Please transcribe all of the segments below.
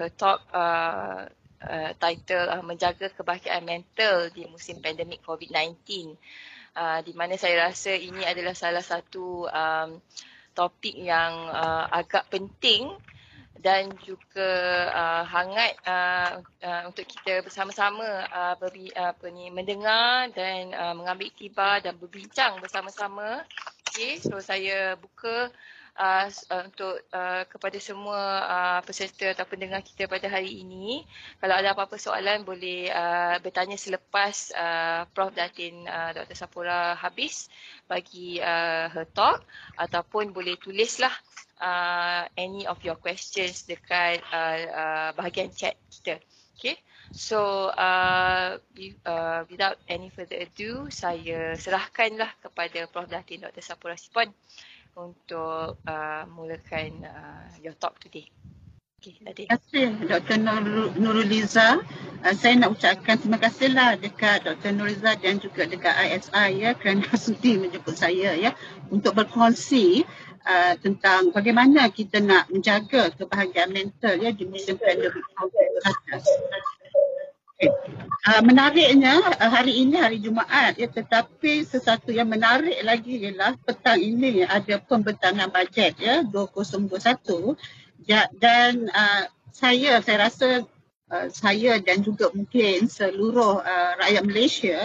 her talk uh, uh, title uh, menjaga kebahagiaan mental di musim pandemik COVID-19 uh, di mana saya rasa ini adalah salah satu um, topik yang uh, agak penting dan juga uh, hangat uh, uh, untuk kita bersama-sama uh, beri, uh, apa ni, mendengar dan uh, mengambil iktibar dan berbincang bersama-sama. Okay, so saya buka uh, uh, untuk uh, kepada semua uh, peserta atau pendengar kita pada hari ini. Kalau ada apa-apa soalan boleh uh, bertanya selepas uh, Prof Datin uh, Dr. Sapura habis bagi uh, her talk ataupun boleh tulislah uh, any of your questions dekat uh, uh, bahagian chat kita. Okay. So uh, uh, without any further ado, saya serahkanlah kepada Prof Datin Dr. Sapura Sipon untuk uh, mulakan uh, your talk today. Okay, terima kasih Dr. Nur, Nuruliza. Uh, saya nak ucapkan terima kasihlah dekat Dr. Nuruliza dan juga dekat ISI ya kerana sudi menjemput saya ya untuk berkongsi uh, tentang bagaimana kita nak menjaga kebahagiaan mental ya di musim pandemik COVID-19. Uh, menariknya uh, hari ini hari Jumaat ya tetapi sesuatu yang menarik lagi ialah petang ini ada pembentangan bajet ya 2021 ya, dan uh, saya saya rasa uh, saya dan juga mungkin seluruh uh, rakyat Malaysia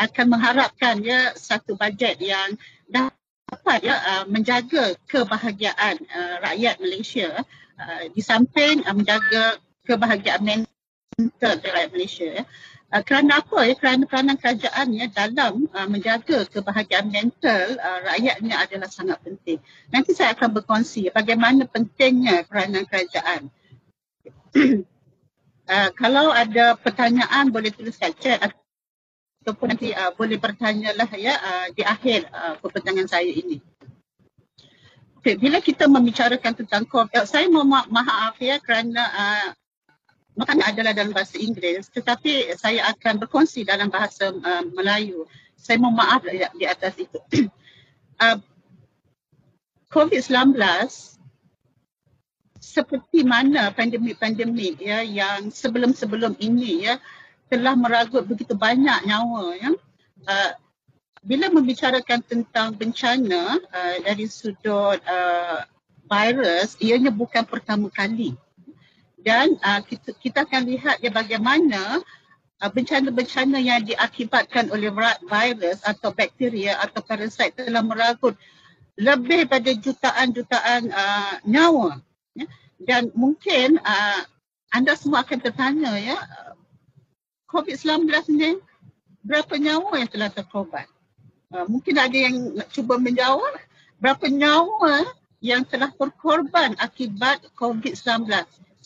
akan mengharapkan ya satu bajet yang dapat ya uh, menjaga kebahagiaan uh, rakyat Malaysia uh, di samping uh, menjaga kebahagiaan mental untuk rakyat Malaysia ya. Uh, kerana apa ya? Kerana peranan kerajaan ya dalam uh, menjaga kebahagiaan mental uh, rakyatnya adalah sangat penting. Nanti saya akan berkongsi bagaimana pentingnya peranan kerajaan. uh, kalau ada pertanyaan boleh tulis kat chat ataupun nanti uh, boleh bertanyalah ya uh, di akhir uh, pertanyaan saya ini. Okay, bila kita membicarakan tentang COVID, saya mohon ma- maaf ya kerana uh, maknanya adalah dalam bahasa Inggeris tetapi saya akan berkongsi dalam bahasa uh, Melayu. Saya mohon maaf di atas itu. uh, COVID-19 seperti mana pandemik-pandemik ya yang sebelum-sebelum ini ya telah meragut begitu banyak nyawa ya. Uh, bila membicarakan tentang bencana uh, dari sudut uh, virus ianya bukan pertama kali dan uh, kita, kita akan lihat ya bagaimana uh, bencana-bencana yang diakibatkan oleh virus atau bakteria atau parasit telah meragut lebih pada jutaan-jutaan uh, nyawa. Ya. dan mungkin uh, anda semua akan tertanya ya COVID-19 ni berapa nyawa yang telah terkorban? Uh, mungkin ada yang nak cuba menjawab berapa nyawa yang telah berkorban akibat COVID-19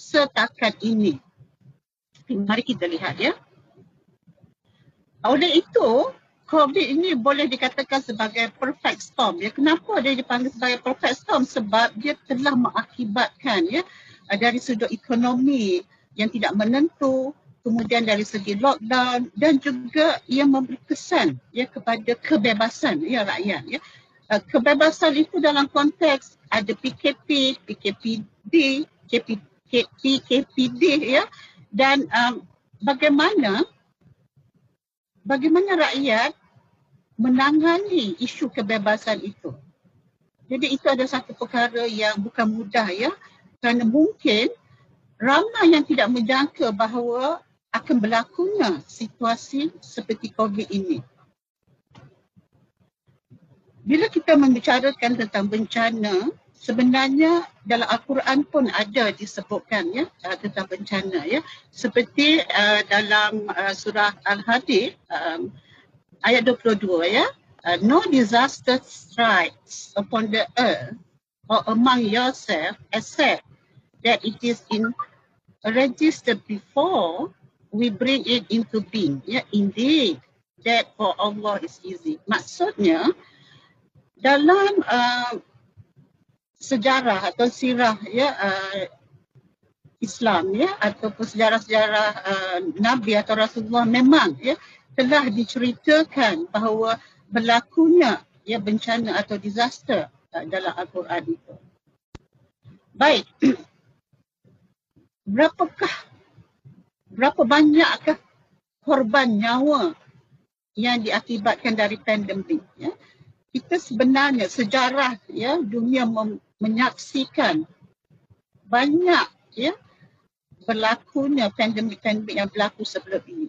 setakat ini. Mari kita lihat ya. Oleh itu, COVID ini boleh dikatakan sebagai perfect storm. Ya, kenapa dia dipanggil sebagai perfect storm? Sebab dia telah mengakibatkan ya dari sudut ekonomi yang tidak menentu, kemudian dari segi lockdown dan juga ia memberi kesan ya kepada kebebasan ya rakyat ya. Kebebasan itu dalam konteks ada PKP, PKPD, KP, PKPD ya dan um, bagaimana bagaimana rakyat menangani isu kebebasan itu. Jadi itu ada satu perkara yang bukan mudah ya kerana mungkin ramai yang tidak menjangka bahawa akan berlakunya situasi seperti COVID ini. Bila kita membicarakan tentang bencana, sebenarnya dalam Al-Quran pun ada disebutkan ya uh, tentang bencana ya. Seperti uh, dalam uh, surah Al-Hadid um, ayat 22 ya. Uh, no disaster strikes upon the earth or among yourself except that it is in registered before we bring it into being. Ya indeed that for Allah is easy. Maksudnya dalam uh, sejarah atau sirah ya uh, Islam ya ataupun sejarah-sejarah uh, Nabi atau Rasulullah memang ya telah diceritakan bahawa berlakunya ya bencana atau disaster uh, dalam Al-Quran itu. Baik. berapakah berapa banyakkah korban nyawa yang diakibatkan dari pandemik ya kita sebenarnya sejarah ya dunia mem- menyaksikan banyak ya berlakunya pandemik-pandemik yang berlaku sebelum ini.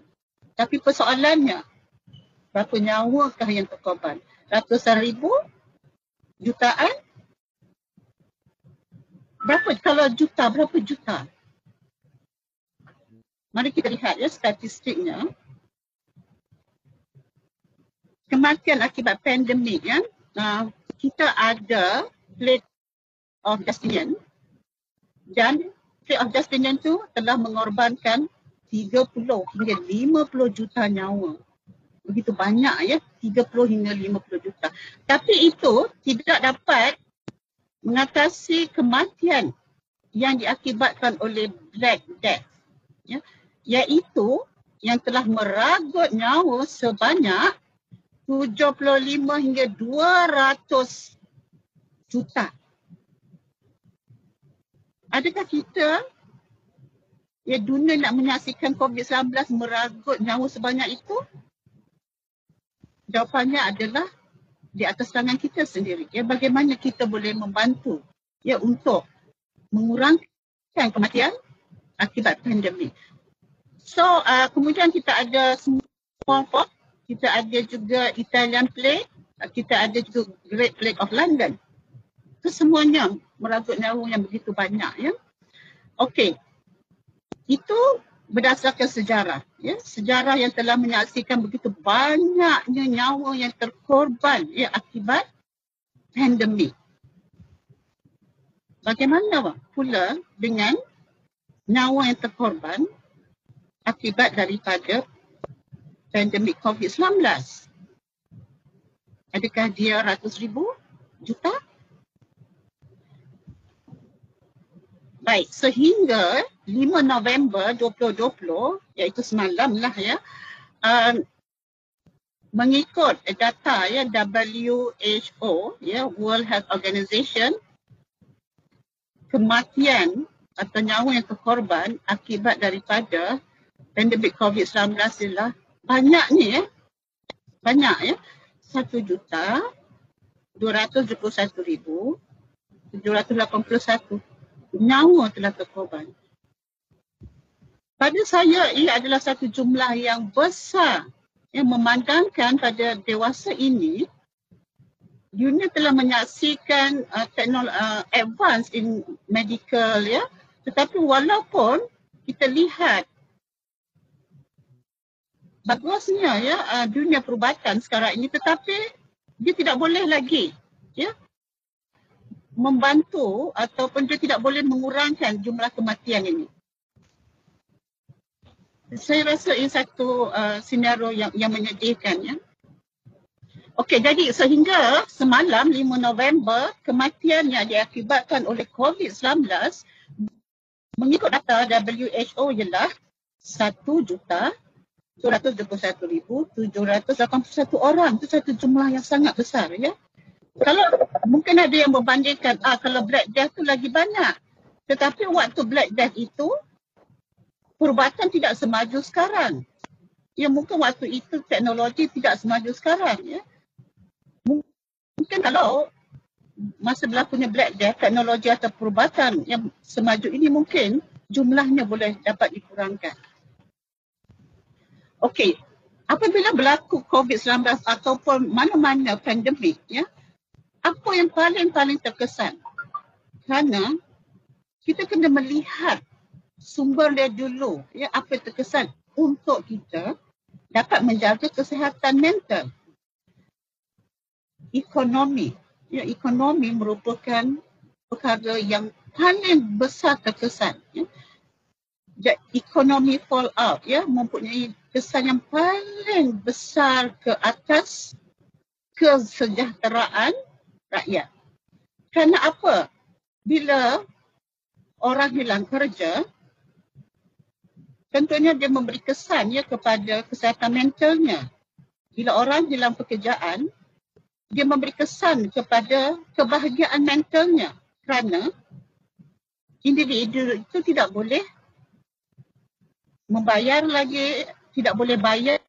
Tapi persoalannya berapa nyawakah yang terkorban? Ratusan ribu? Jutaan? Berapa kalau juta, berapa juta? Mari kita lihat ya statistiknya kematian akibat pandemik ya. Kita ada plate of Justinian dan plate of Justinian tu telah mengorbankan 30 hingga 50 juta nyawa. Begitu banyak ya, 30 hingga 50 juta. Tapi itu tidak dapat mengatasi kematian yang diakibatkan oleh Black Death. Ya, iaitu yang telah meragut nyawa sebanyak 75 hingga 200 juta. Adakah kita ya dunia nak menyaksikan COVID-19 meragut nyawa sebanyak itu? Jawapannya adalah di atas tangan kita sendiri. Ya bagaimana kita boleh membantu ya untuk mengurangkan kematian akibat pandemik. So uh, kemudian kita ada small pox kita ada juga Italian Plague, kita ada juga Great Plague of London. Kesemuanya meragut nyawa yang begitu banyak. ya. Okey, itu berdasarkan sejarah. Ya. Sejarah yang telah menyaksikan begitu banyaknya nyawa yang terkorban ya, akibat pandemik. Bagaimana pula dengan nyawa yang terkorban akibat daripada pandemik COVID-19? Adakah dia ratus ribu? Juta? Baik, sehingga 5 November 2020, iaitu semalam lah ya, um, mengikut data ya WHO, ya World Health Organization, kematian atau nyawa yang terkorban akibat daripada pandemik COVID-19 ialah banyak ni ya. Banyak ya. 1 juta 221 ribu 781 nyawa telah terkorban. Pada saya ia adalah satu jumlah yang besar yang memandangkan pada dewasa ini dunia telah menyaksikan uh, teknologi uh, advance in medical ya tetapi walaupun kita lihat bagusnya ya uh, dunia perubatan sekarang ini tetapi dia tidak boleh lagi ya membantu ataupun dia tidak boleh mengurangkan jumlah kematian ini. Saya rasa ini satu uh, senario yang yang menyedihkan ya. Okey, jadi sehingga semalam 5 November kematian yang diakibatkan oleh COVID-19 mengikut data WHO ialah 1 juta 221,781 orang. Itu satu jumlah yang sangat besar ya. Kalau mungkin ada yang membandingkan, ah kalau Black Death tu lagi banyak. Tetapi waktu Black Death itu, perubatan tidak semaju sekarang. Ya mungkin waktu itu teknologi tidak semaju sekarang ya. Mungkin kalau masa berlakunya Black Death, teknologi atau perubatan yang semaju ini mungkin jumlahnya boleh dapat dikurangkan. Okey, apabila berlaku COVID-19 ataupun mana-mana pandemik, ya, apa yang paling-paling terkesan? Kerana kita kena melihat sumber dia dulu, ya, apa yang terkesan untuk kita dapat menjaga kesihatan mental. Ekonomi, ya, ekonomi merupakan perkara yang paling besar terkesan. Ya. Ekonomi fall out, ya, mempunyai kesan yang paling besar ke atas kesejahteraan rakyat. Kerana apa? Bila orang hilang kerja, tentunya dia memberi kesan ya kepada kesihatan mentalnya. Bila orang hilang pekerjaan, dia memberi kesan kepada kebahagiaan mentalnya. Kerana individu itu tidak boleh membayar lagi tidak boleh bayar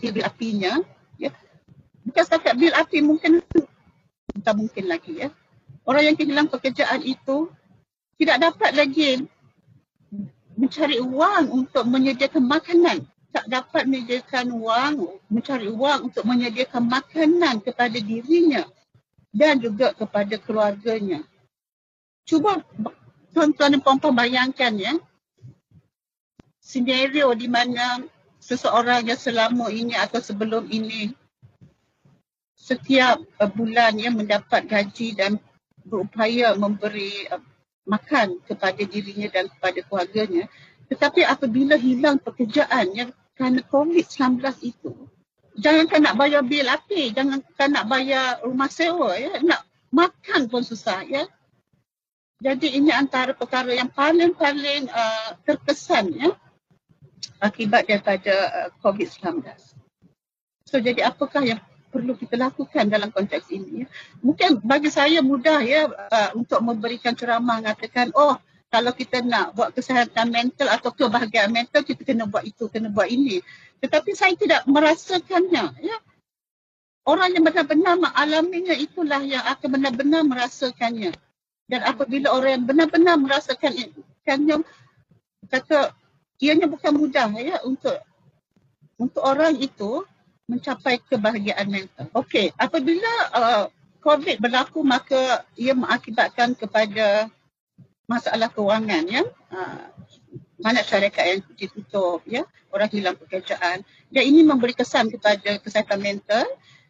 bil apinya ya bukan setakat bil api mungkin tak mungkin lagi ya orang yang kehilangan pekerjaan itu tidak dapat lagi mencari uang untuk menyediakan makanan tak dapat menyediakan wang mencari wang untuk menyediakan makanan kepada dirinya dan juga kepada keluarganya. Cuba tuan-tuan dan puan-puan bayangkan ya. Senario di mana seseorang yang selama ini atau sebelum ini setiap uh, bulan ya mendapat gaji dan berupaya memberi uh, makan kepada dirinya dan kepada keluarganya. Tetapi apabila hilang pekerjaan yang kerana COVID-19 itu, jangankan nak bayar bil api, jangankan nak bayar rumah sewa, ya, nak makan pun susah. ya. Jadi ini antara perkara yang paling-paling uh, terkesan ya, akibat daripada uh, COVID-19. So jadi apakah yang perlu kita lakukan dalam konteks ini? Ya? Mungkin bagi saya mudah ya uh, untuk memberikan ceramah mengatakan oh kalau kita nak buat kesihatan mental atau kebahagiaan mental kita kena buat itu kena buat ini tetapi saya tidak merasakannya ya orang yang benar-benar mengalaminya itulah yang akan benar-benar merasakannya dan apabila orang yang benar-benar merasakannya kata ianya bukan mudah ya untuk untuk orang itu mencapai kebahagiaan mental. Okey, apabila uh, COVID berlaku maka ia mengakibatkan kepada masalah kewangan ya. Uh, banyak syarikat yang ditutup ya, orang hilang pekerjaan. Dan ini memberi kesan kepada kesihatan mental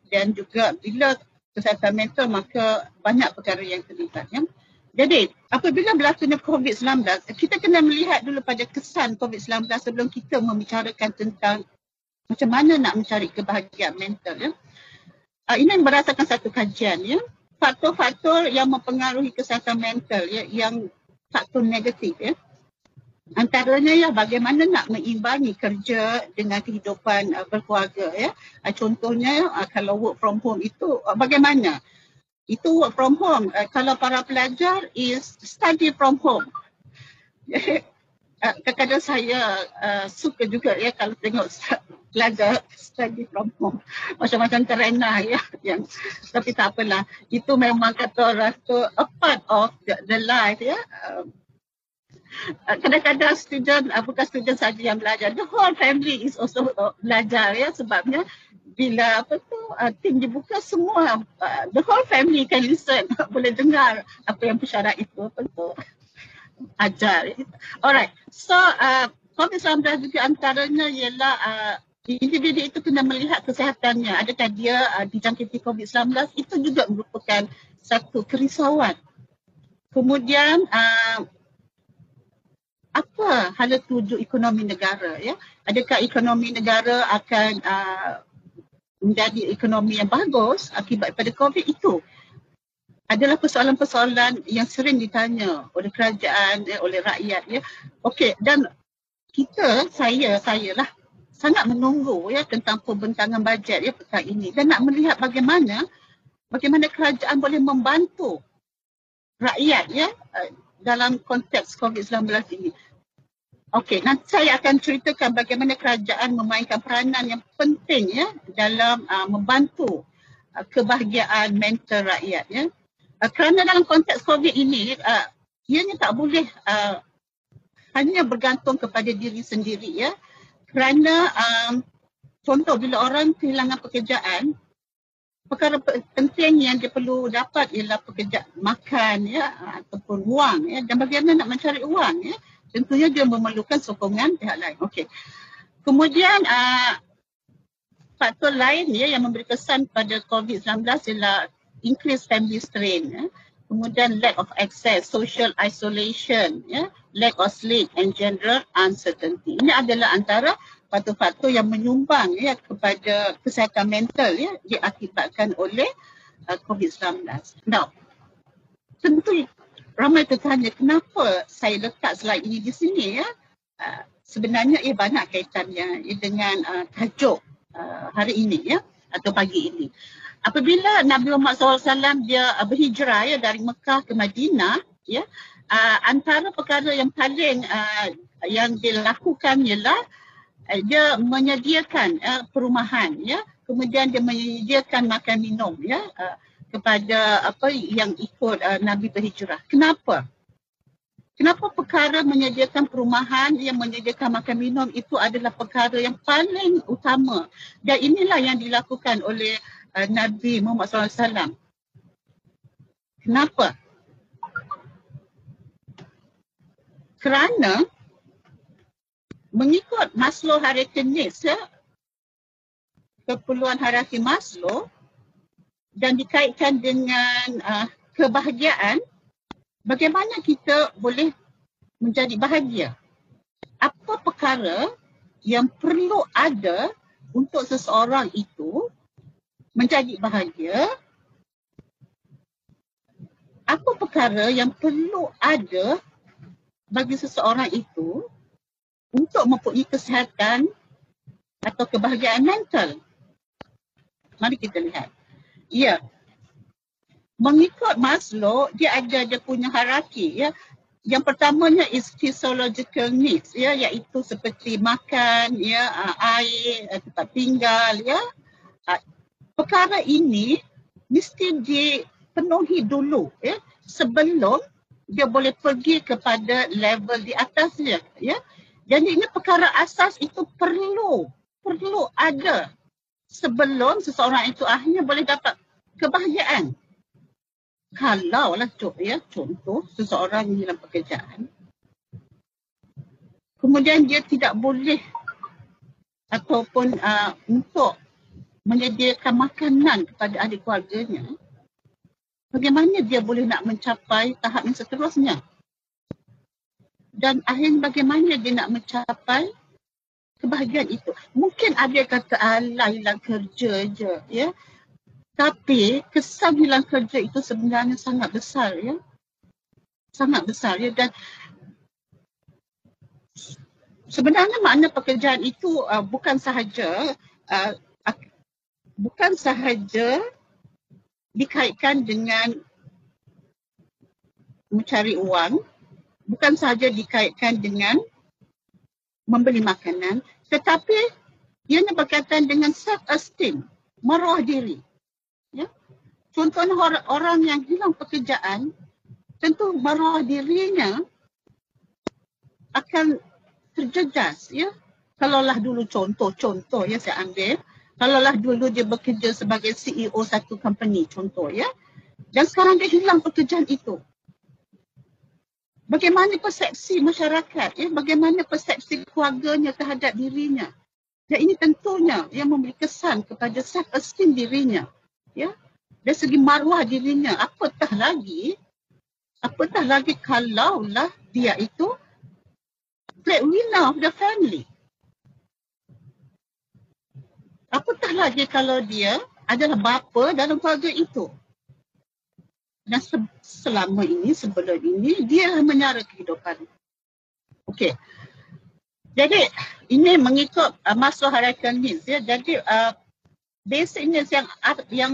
dan juga bila kesihatan mental maka banyak perkara yang terlibat ya. Jadi apabila berlakunya COVID-19, kita kena melihat dulu pada kesan COVID-19 sebelum kita membicarakan tentang macam mana nak mencari kebahagiaan mental ya. Uh, ini berdasarkan satu kajian ya. Faktor-faktor yang mempengaruhi kesihatan mental ya, yang faktor negatif ya. Antaranya ya bagaimana nak meimbangi kerja dengan kehidupan uh, berkeluarga ya. Uh, contohnya uh, kalau work from home itu uh, bagaimana? Itu work from home. Uh, kalau para pelajar is study from home. uh, kadang-kadang saya uh, suka juga ya kalau tengok pelajar study from home. Macam-macam terena ya. Yang, tapi tak apalah. Itu memang kata orang tu a part of the, the life ya. Uh, kadang-kadang student bukan student saja yang belajar the whole family is also belajar ya sebabnya bila apa tu tim dibuka semua the whole family can listen boleh dengar apa yang pesyarat itu apa tu ajar. Alright. So uh, COVID-19 juga antaranya ialah uh, individu itu kena melihat kesihatannya adakah dia uh, dijangkiti COVID-19? Itu juga merupakan satu kerisauan. Kemudian uh, apa hala tuju ekonomi negara ya? Adakah ekonomi negara akan uh, menjadi ekonomi yang bagus akibat pada covid? Itu adalah persoalan-persoalan yang sering ditanya oleh kerajaan eh, oleh rakyat ya okey dan kita saya saya lah sangat menunggu ya tentang pembentangan bajet ya pekan ini dan nak melihat bagaimana bagaimana kerajaan boleh membantu rakyat ya uh, dalam konteks COVID-19 ini. Okey, nanti saya akan ceritakan bagaimana kerajaan memainkan peranan yang penting ya dalam uh, membantu uh, kebahagiaan mental rakyat ya. Uh, kerana dalam konteks COVID ini, uh, ianya tak boleh uh, hanya bergantung kepada diri sendiri ya. Kerana um, contoh bila orang kehilangan pekerjaan, perkara penting yang dia perlu dapat ialah pekerjaan makan ya ataupun wang ya dan bagaimana nak mencari wang ya tentunya dia memerlukan sokongan pihak lain. Okey. Kemudian uh, faktor lain ya yang memberi kesan pada COVID-19 ialah increased family strain ya. Kemudian lack of access, social isolation, ya, lack of sleep and general uncertainty. Ini adalah antara faktor-faktor yang menyumbang ya kepada kesihatan mental ya diakibatkan oleh uh, COVID-19. Now, tentu ramai tertanya kenapa saya letak slide ini di sini ya. Uh, sebenarnya ia banyak kaitannya dengan uh, tajuk uh, hari ini ya atau pagi ini. Apabila Nabi Muhammad SAW dia uh, berhijrah ya dari Mekah ke Madinah ya uh, antara perkara yang paling uh, yang dilakukan ialah uh, dia menyediakan uh, perumahan ya kemudian dia menyediakan makan minum ya uh, kepada apa yang ikut uh, Nabi berhijrah. Kenapa? Kenapa perkara menyediakan perumahan yang menyediakan makan minum itu adalah perkara yang paling utama dan inilah yang dilakukan oleh uh, Nabi Muhammad SAW. Kenapa? Kerana mengikut Maslow hierarchy ya, keperluan hierarki Maslow dan dikaitkan dengan uh, kebahagiaan bagaimana kita boleh menjadi bahagia? Apa perkara yang perlu ada untuk seseorang itu menjadi bahagia? Apa perkara yang perlu ada bagi seseorang itu untuk mempunyai kesihatan atau kebahagiaan mental? Mari kita lihat. Ya, mengikut Maslow dia ada dia punya hierarki ya yang pertamanya is physiological needs ya iaitu seperti makan ya air tempat tinggal ya perkara ini mesti dipenuhi dulu ya. Sebelum dia boleh pergi kepada level di atasnya ya. Jadi ini perkara asas itu perlu perlu ada. Sebelum seseorang itu akhirnya boleh dapat kebahagiaan. Kalau lah ya, contoh seseorang dalam pekerjaan kemudian dia tidak boleh ataupun uh, untuk menyediakan makanan kepada ahli keluarganya bagaimana dia boleh nak mencapai tahap yang seterusnya? Dan akhirnya bagaimana dia nak mencapai kebahagiaan itu? Mungkin ada kata alai lah kerja je ya. Tapi kesan hilang kerja itu sebenarnya sangat besar ya. Sangat besar ya. Dan sebenarnya makna pekerjaan itu uh, bukan sahaja uh, bukan sahaja dikaitkan dengan mencari uang, bukan sahaja dikaitkan dengan membeli makanan, tetapi ianya berkaitan dengan self esteem, maruah diri. Ya? Contohnya orang, orang yang hilang pekerjaan, tentu maruah dirinya akan terjejas. Ya? Kalaulah dulu contoh-contoh ya saya ambil, kalaulah dulu dia bekerja sebagai CEO satu company contoh ya, dan sekarang dia hilang pekerjaan itu. Bagaimana persepsi masyarakat, ya? bagaimana persepsi keluarganya terhadap dirinya. Dan ini tentunya yang memberi kesan kepada self-esteem dirinya ya dari segi maruah dirinya apatah lagi apatah lagi kalaulah dia itu breadwinner of the family apatah lagi kalau dia adalah bapa dalam keluarga itu dan se- selama ini sebelum ini dia menyara kehidupan okey jadi ini mengikut uh, Maslow hierarchy needs ya jadi uh, basic needs yang yang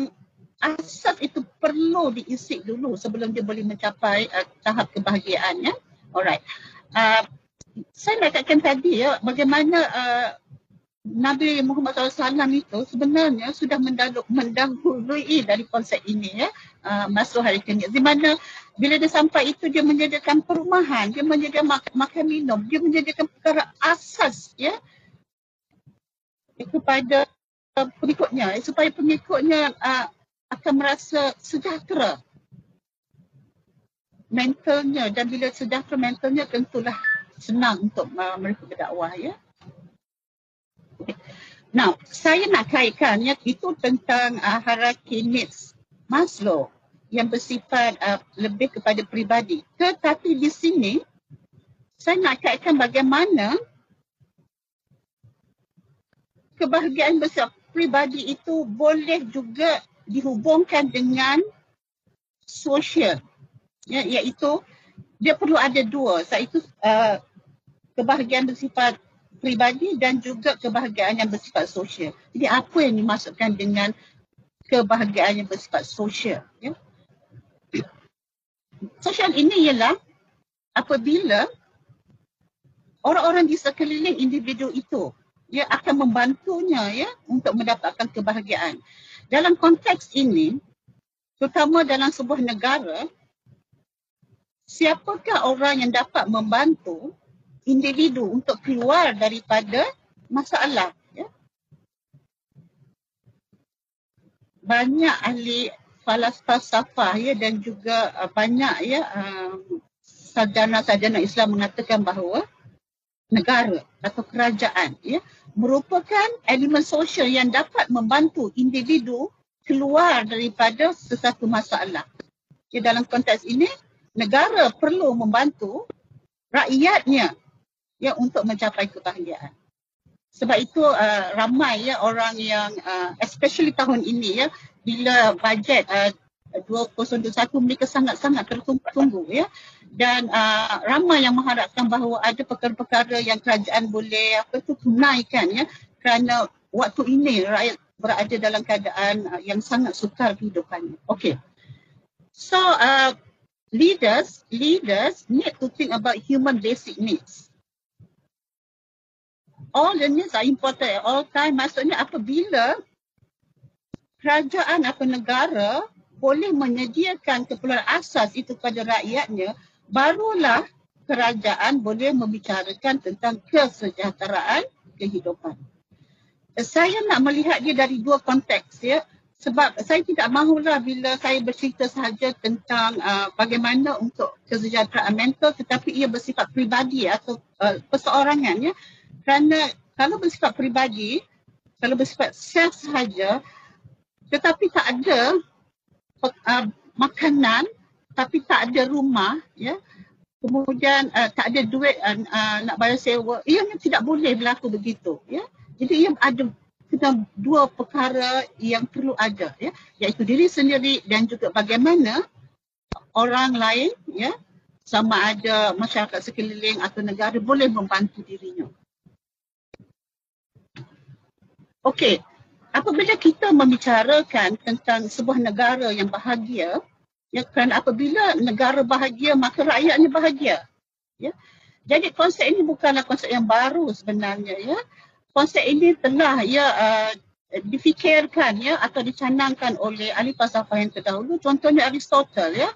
asas itu perlu diisi dulu sebelum dia boleh mencapai uh, tahap kebahagiaan ya. Alright. Uh, saya nak katakan tadi ya bagaimana uh, Nabi Muhammad SAW itu sebenarnya sudah mendahului dari konsep ini ya uh, masuk hari kini. Di mana bila dia sampai itu dia menyediakan perumahan, dia menyediakan mak- makan minum, dia menyediakan perkara asas ya kepada pengikutnya supaya pengikutnya uh, akan merasa sejahtera mentalnya dan bila sejahtera mentalnya tentulah senang untuk uh, mereka berdakwah ya. Now, saya nak kaitkan itu tentang uh, hierarchy needs Maslow yang bersifat uh, lebih kepada peribadi. Tetapi di sini saya nak kaitkan bagaimana kebahagiaan bersifat pribadi itu boleh juga dihubungkan dengan sosial ya, iaitu dia perlu ada dua iaitu uh, kebahagiaan bersifat pribadi dan juga kebahagiaan yang bersifat sosial. Jadi apa yang dimaksudkan dengan kebahagiaan yang bersifat sosial ya? Sosial ini ialah apabila orang-orang di sekeliling individu itu dia akan membantunya ya untuk mendapatkan kebahagiaan. Dalam konteks ini, terutama dalam sebuah negara, siapakah orang yang dapat membantu individu untuk keluar daripada masalah? Ya? Banyak ahli falsafah ya dan juga uh, banyak ya um, sarjana-sarjana Islam mengatakan bahawa negara atau kerajaan ya merupakan elemen sosial yang dapat membantu individu keluar daripada sesuatu masalah. Ya, dalam konteks ini negara perlu membantu rakyatnya ya untuk mencapai kebahagiaan. Sebab itu uh, ramai ya orang yang uh, especially tahun ini ya bila bajet uh, 2021 mereka sangat-sangat tertunggu ya dan uh, ramai yang mengharapkan bahawa ada perkara-perkara yang kerajaan boleh apa tu tunaikan ya kerana waktu ini rakyat berada dalam keadaan uh, yang sangat sukar kehidupannya. Okay. So uh, leaders leaders need to think about human basic needs. All the needs are important at all time. Maksudnya apabila kerajaan atau negara boleh menyediakan keperluan asas itu kepada rakyatnya, barulah kerajaan boleh membicarakan tentang kesejahteraan kehidupan. Saya nak melihat dia dari dua konteks ya sebab saya tidak mahulah bila saya bercerita sahaja tentang uh, bagaimana untuk kesejahteraan mental tetapi ia bersifat peribadi atau uh, perseorangan ya kerana kalau bersifat peribadi kalau bersifat self sahaja tetapi tak ada uh, makanan tapi tak ada rumah ya kemudian uh, tak ada duit uh, uh, nak bayar sewa ia tidak boleh berlaku begitu ya jadi ia ada kena dua perkara yang perlu ada ya iaitu diri sendiri dan juga bagaimana orang lain ya sama ada masyarakat sekeliling atau negara boleh membantu dirinya. Okey, apabila kita membicarakan tentang sebuah negara yang bahagia, ya kerana apabila negara bahagia maka rakyatnya bahagia. Ya. Jadi konsep ini bukanlah konsep yang baru sebenarnya ya konsep ini telah ya uh, difikirkan ya atau dicanangkan oleh ahli falsafah yang terdahulu contohnya Aristotle ya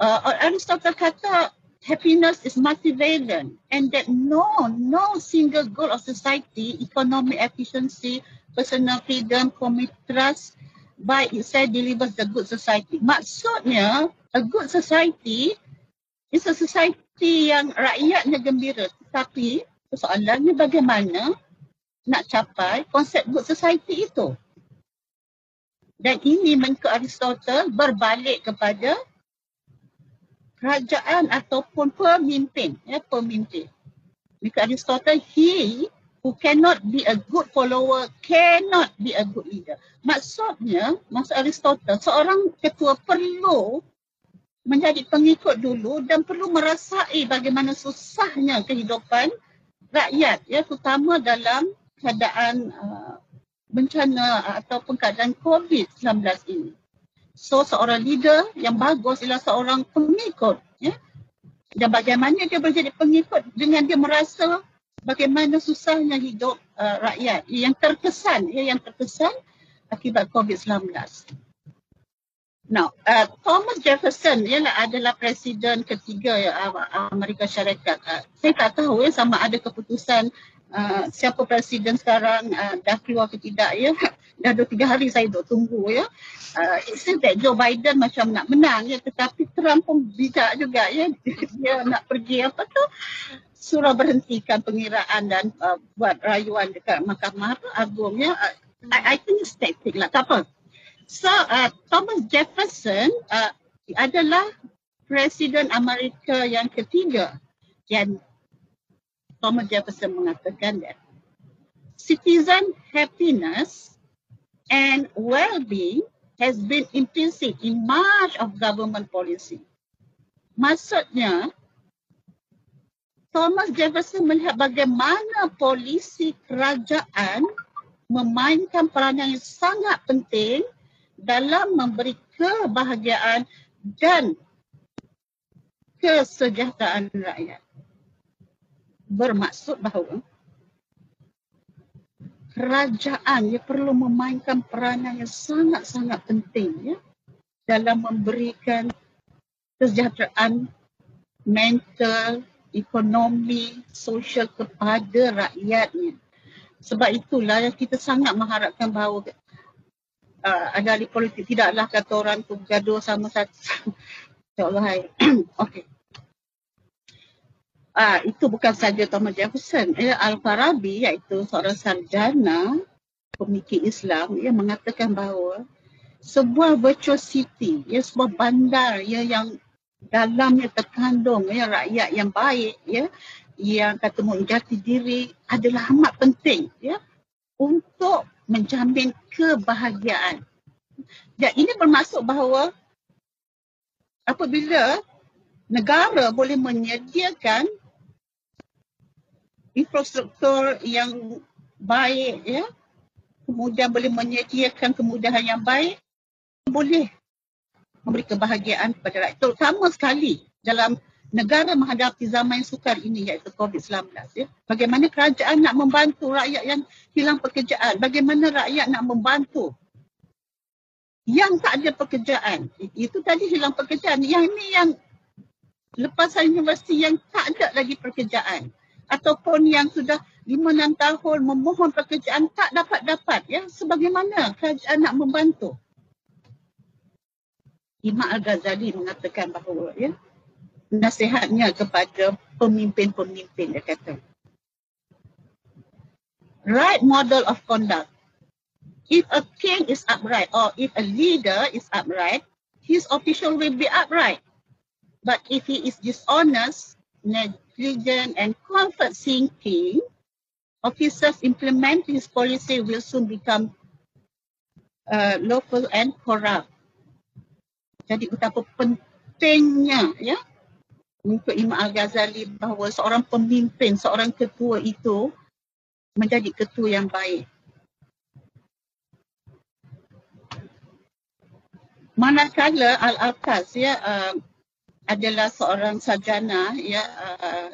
uh, Aristotle kata happiness is multivalent and that no no single goal of society economic efficiency personal freedom commit trust by itself delivers the good society maksudnya a good society is a society yang rakyatnya gembira tapi persoalannya bagaimana nak capai konsep good society itu. Dan ini menurut Aristotle berbalik kepada kerajaan ataupun pemimpin. Ya, pemimpin. Menurut Aristotle, he who cannot be a good follower cannot be a good leader. Maksudnya, maksud Aristotle, seorang ketua perlu menjadi pengikut dulu dan perlu merasai bagaimana susahnya kehidupan rakyat ya terutama dalam keadaan uh, bencana ataupun keadaan COVID-19 ini. So seorang leader yang bagus ialah seorang pengikut. Ya? Dan bagaimana dia menjadi pengikut dengan dia merasa bagaimana susahnya hidup uh, rakyat yang terkesan, ya, yang terkesan akibat COVID-19. Now, uh, Thomas Jefferson ialah adalah presiden ketiga ya, Amerika Syarikat. Uh, saya tak tahu ya, sama ada keputusan uh, siapa presiden sekarang uh, dah keluar ke tidak ya. Dah dua tiga hari saya duk tunggu ya. Uh, it seems that Joe Biden macam nak menang ya. Tetapi Trump pun bijak juga ya. Dia nak pergi apa tu. Surah berhentikan pengiraan dan uh, buat rayuan dekat mahkamah agung ya. Uh, I, I think it's tactic lah. Tak apa. So uh, Thomas Jefferson uh, adalah Presiden Amerika yang ketiga yang Thomas Jefferson mengatakan that citizen happiness and well-being has been implicit in much of government policy. Maksudnya, Thomas Jefferson melihat bagaimana polisi kerajaan memainkan peranan yang sangat penting dalam memberi kebahagiaan dan kesejahteraan rakyat. bermaksud bahawa kerajaan ia perlu memainkan peranan yang sangat-sangat penting ya dalam memberikan kesejahteraan mental, ekonomi, sosial kepada rakyatnya. Sebab itulah yang kita sangat mengharapkan bahawa uh, ahli politik tidaklah kata orang tu gaduh sama satu. InsyaAllah. Okey. Ah, itu bukan saja Thomas Jefferson. Ya, Al-Farabi iaitu seorang sarjana pemikir Islam yang mengatakan bahawa sebuah virtual city, ya, sebuah bandar ya, yang dalamnya terkandung ya, rakyat yang baik, ya, yang kata jati diri adalah amat penting ya, untuk menjamin kebahagiaan. Dan ini bermaksud bahawa apabila negara boleh menyediakan infrastruktur yang baik ya kemudian boleh menyediakan kemudahan yang baik boleh memberi kebahagiaan kepada rakyat terutama sekali dalam negara menghadapi zaman yang sukar ini iaitu COVID-19 ya. Bagaimana kerajaan nak membantu rakyat yang hilang pekerjaan? Bagaimana rakyat nak membantu yang tak ada pekerjaan? Itu tadi hilang pekerjaan. Yang ini yang lepasan universiti yang tak ada lagi pekerjaan ataupun yang sudah 5-6 tahun memohon pekerjaan tak dapat-dapat ya. Sebagaimana kerajaan nak membantu. Imam Al-Ghazali mengatakan bahawa ya nasihatnya kepada pemimpin-pemimpin dia kata. Right model of conduct. If a king is upright or if a leader is upright his official will be upright. But if he is dishonest negligent and comfort seeking, officers implement his policy will soon become uh, lawful and corrupt. Jadi betapa pentingnya ya untuk Imam Al-Ghazali bahawa seorang pemimpin, seorang ketua itu menjadi ketua yang baik. Manakala Al-Aqas ya uh, adalah seorang sarjana ya uh,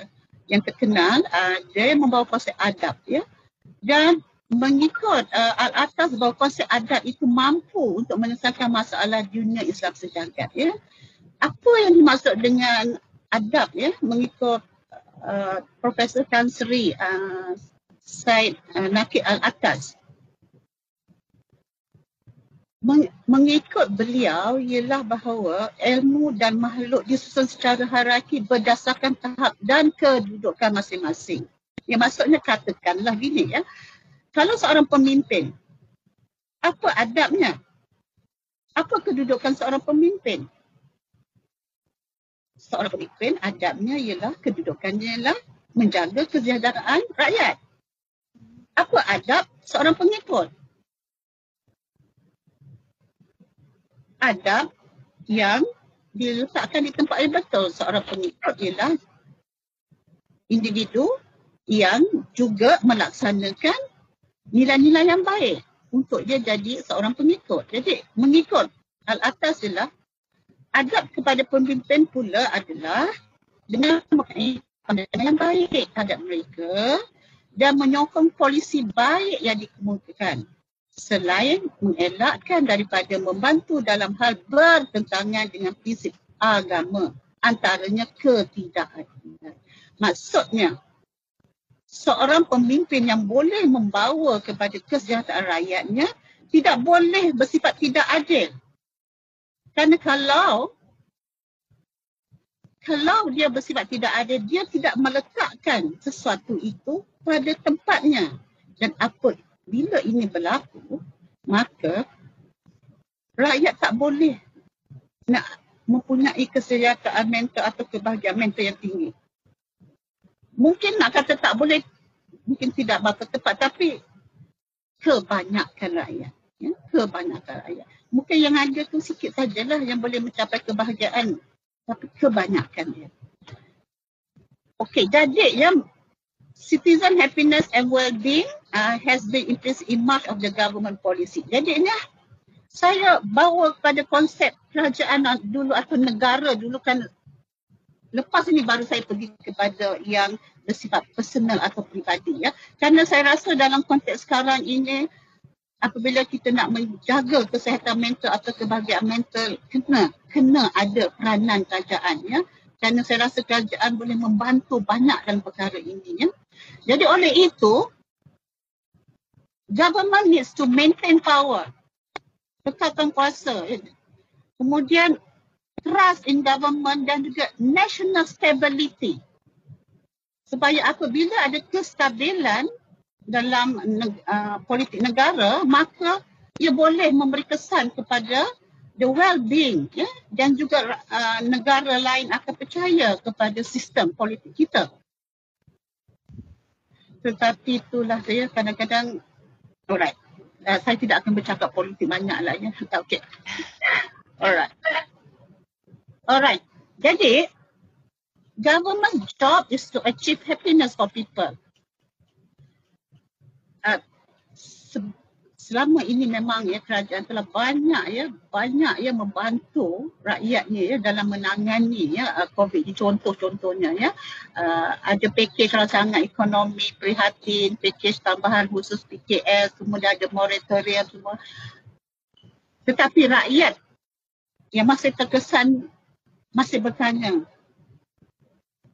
yang terkenal uh, dia membawa konsep adab ya. Dan mengikut uh, al-atas bahawa konsep adab itu mampu untuk menyelesaikan masalah dunia Islam sejagat ya. Apa yang dimaksud dengan adab ya? Mengikut uh, Profesor Tan Sri uh, Said uh, Nakib al-Atas mengikut beliau ialah bahawa ilmu dan makhluk disusun secara hierarki berdasarkan tahap dan kedudukan masing-masing. Yang maksudnya katakanlah gini ya. Kalau seorang pemimpin, apa adabnya? Apa kedudukan seorang pemimpin? Seorang pemimpin adabnya ialah kedudukannya ialah menjaga kesejahteraan rakyat. Apa adab seorang pengikut? Adab yang diletakkan di tempat yang betul seorang pengikut ialah individu yang juga melaksanakan nilai-nilai yang baik untuk dia jadi seorang pengikut. Jadi mengikut al-atas ialah adab kepada pemimpin pula adalah dengan pandangan yang baik terhadap mereka dan menyokong polisi baik yang dikemukakan selain mengelakkan daripada membantu dalam hal bertentangan dengan prinsip agama antaranya ketidakadilan. Maksudnya, seorang pemimpin yang boleh membawa kepada kesejahteraan rakyatnya tidak boleh bersifat tidak adil. Kerana kalau kalau dia bersifat tidak adil, dia tidak meletakkan sesuatu itu pada tempatnya. Dan apa bila ini berlaku, maka rakyat tak boleh nak mempunyai kesejahteraan mental atau kebahagiaan mental yang tinggi. Mungkin nak kata tak boleh, mungkin tidak bakal tepat tapi kebanyakan rakyat. Ya, kebanyakan rakyat. Mungkin yang ada tu sikit sajalah yang boleh mencapai kebahagiaan. Tapi kebanyakan dia. Okey, jadi yang citizen happiness and well-being uh, has been implicit in much of the government policy. Jadi ini saya bawa pada konsep kerajaan dulu atau negara dulu kan lepas ini baru saya pergi kepada yang bersifat personal atau pribadi ya. Kerana saya rasa dalam konteks sekarang ini apabila kita nak menjaga kesihatan mental atau kebahagiaan mental kena kena ada peranan kerajaan ya. Kerana saya rasa kerajaan boleh membantu banyak dalam perkara ini ya. Jadi oleh itu government needs to maintain power. Kekatan kuasa. Kemudian trust in government dan juga national stability. Supaya apabila ada kestabilan dalam uh, politik negara, maka ia boleh memberi kesan kepada the well-being ya, dan juga uh, negara lain akan percaya kepada sistem politik kita. Tetapi itulah saya kadang-kadang, alright, uh, saya tidak akan bercakap politik banyak lah ya. Okay. Alright. Alright. Jadi, government job is to achieve happiness for people. Uh, selama ini memang ya kerajaan telah banyak ya banyak ya membantu rakyatnya ya dalam menangani ya uh, COVID ini contoh-contohnya ya uh, ada pakej rancangan ekonomi prihatin pakej tambahan khusus PKS kemudian ada moratorium semua tetapi rakyat yang masih terkesan masih bertanya,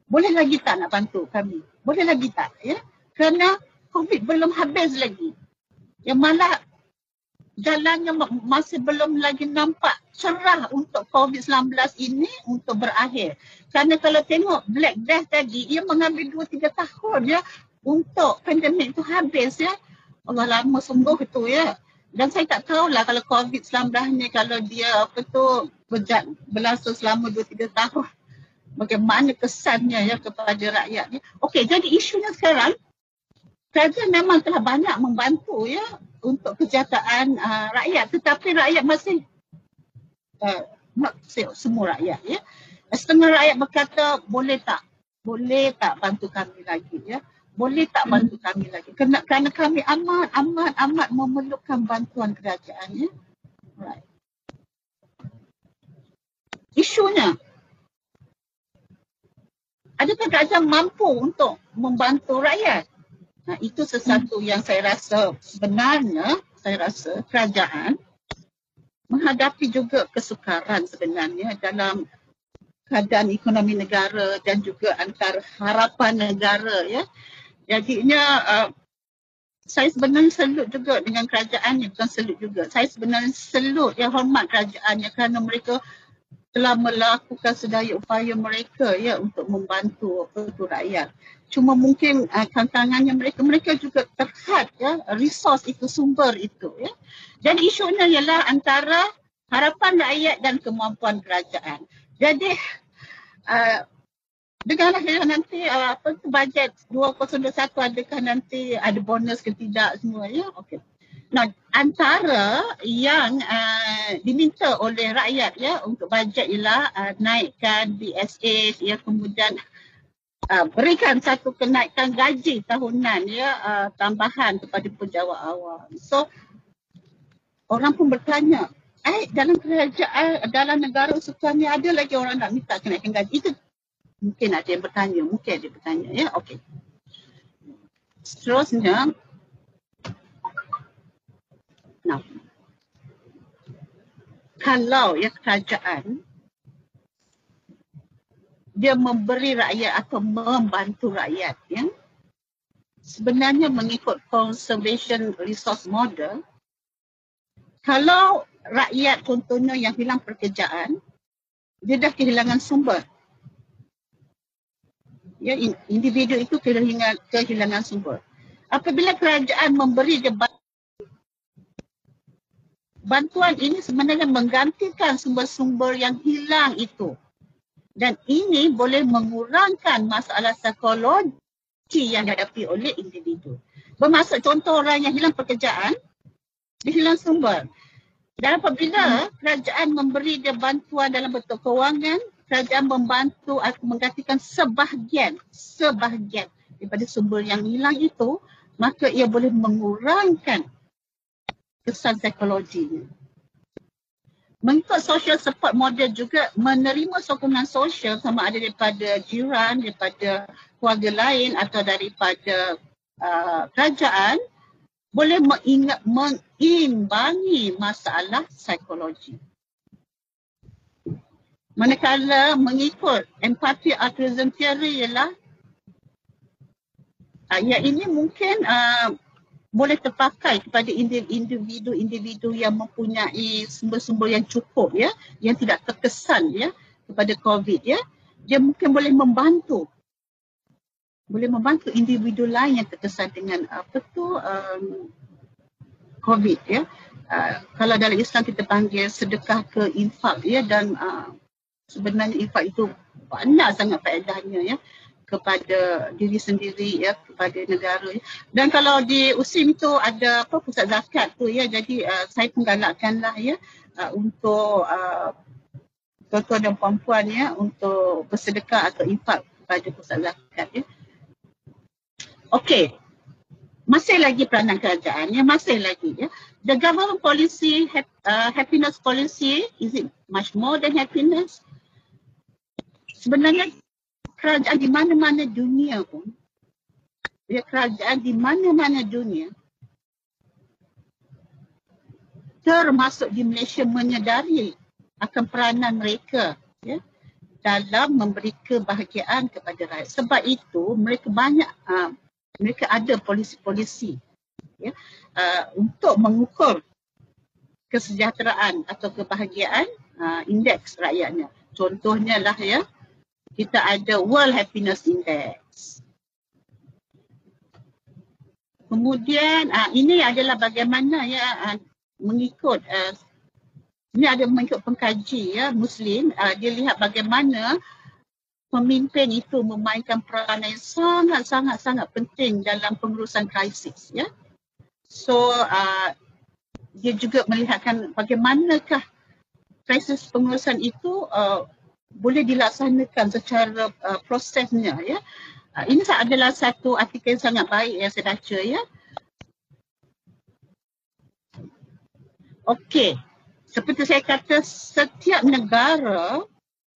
boleh lagi tak nak bantu kami? Boleh lagi tak? Ya? Kerana COVID belum habis lagi. Yang malah jalannya masih belum lagi nampak cerah untuk COVID-19 ini untuk berakhir. Kerana kalau tengok Black Death tadi, ia mengambil 2-3 tahun ya untuk pandemik itu habis ya. Allah lama sungguh itu ya. Dan saya tak tahulah kalau COVID-19 ni kalau dia apa tu berjat, berlangsung selama 2-3 tahun. Bagaimana kesannya ya kepada rakyat. Ya. Okey, jadi isunya sekarang, kerajaan memang telah banyak membantu ya untuk kesejahteraan uh, rakyat. Tetapi rakyat masih, uh, not semua rakyat ya. Setengah rakyat berkata, boleh tak? Boleh tak bantu kami lagi ya? Boleh tak bantu kami lagi? Kerana, kerana kami amat, amat, amat memerlukan bantuan kerajaan ya. Right isunya. Adakah kerajaan mampu untuk membantu rakyat? Nah, itu sesuatu yang saya rasa sebenarnya saya rasa kerajaan menghadapi juga kesukaran sebenarnya dalam keadaan ekonomi negara dan juga antara harapan negara ya. Jadinya uh, saya sebenarnya selut juga dengan kerajaan bukan selut juga. Saya sebenarnya selut yang hormat kerajaan kerana mereka telah melakukan sedaya upaya mereka ya untuk membantu itu rakyat. Cuma mungkin uh, tantangannya mereka mereka juga terhad ya resource itu sumber itu ya. Jadi isunya ialah antara harapan rakyat dan kemampuan kerajaan. Jadi uh, dengarlah ya nanti uh, apa tu bajet 2021 adakah nanti ada bonus ke tidak semua ya. Okey. Nah, antara yang uh, diminta oleh rakyat ya untuk bajet ialah uh, naikkan BSA ya kemudian uh, berikan satu kenaikan gaji tahunan ya uh, tambahan kepada pejabat awam. So orang pun bertanya, eh dalam kerajaan dalam negara sukan ni ada lagi orang nak minta kenaikan gaji itu mungkin ada yang bertanya, mungkin ada yang bertanya ya. Okey. Seterusnya Nah, kalau ya kerajaan dia memberi rakyat atau membantu rakyat ya. Sebenarnya mengikut conservation resource model kalau rakyat contohnya yang hilang pekerjaan dia dah kehilangan sumber. Ya individu itu kehilangan kehilangan sumber. Apabila kerajaan memberi dia bantuan ini sebenarnya menggantikan sumber-sumber yang hilang itu. Dan ini boleh mengurangkan masalah psikologi yang dihadapi oleh individu. Bermaksud contoh orang yang hilang pekerjaan, dia hilang sumber. Dan apabila kerajaan memberi dia bantuan dalam bentuk kewangan, kerajaan membantu atau menggantikan sebahagian, sebahagian daripada sumber yang hilang itu, maka ia boleh mengurangkan kesan psikologi mengikut social support model juga menerima sokongan sosial sama ada daripada jiran, daripada keluarga lain atau daripada uh, kerajaan boleh mengingat, mengimbangi masalah psikologi. Manakala mengikut empathy altruism theory ialah uh, yang ini mungkin uh, boleh terpakai kepada individu-individu yang mempunyai sumber-sumber yang cukup ya yang tidak terkesan ya kepada covid ya. Dia mungkin boleh membantu. Boleh membantu individu lain yang terkesan dengan apa tu um, covid ya. Uh, kalau dalam Islam kita panggil sedekah ke infak ya dan uh, sebenarnya infak itu banyak sangat faedahnya ya kepada diri sendiri ya kepada negara ya. dan kalau di USIM tu ada apa pusat zakat tu ya jadi uh, saya penggalakkanlah ya uh, untuk uh, tuan-tuan dan puan-puan ya untuk bersedekah atau infak kepada pusat zakat ya. Okey. Masih lagi peranan kerajaan ya masih lagi ya. The government policy uh, happiness policy is it much more than happiness? Sebenarnya kerajaan di mana-mana dunia pun, ya kerajaan di mana-mana dunia, termasuk di Malaysia menyedari akan peranan mereka ya, dalam memberi kebahagiaan kepada rakyat. Sebab itu mereka banyak, uh, mereka ada polisi-polisi ya, uh, untuk mengukur kesejahteraan atau kebahagiaan uh, indeks rakyatnya. Contohnya lah ya, kita ada World Happiness Index. Kemudian uh, ini adalah bagaimana ya uh, mengikut uh, ini ada mengikut pengkaji ya Muslim uh, dia lihat bagaimana pemimpin itu memainkan peranan yang sangat sangat sangat penting dalam pengurusan krisis ya. So uh, dia juga melihatkan bagaimanakah krisis pengurusan itu uh, boleh dilaksanakan secara uh, prosesnya ya. Uh, ini adalah satu artikel yang sangat baik yang saya baca ya. Okey. Seperti saya kata setiap negara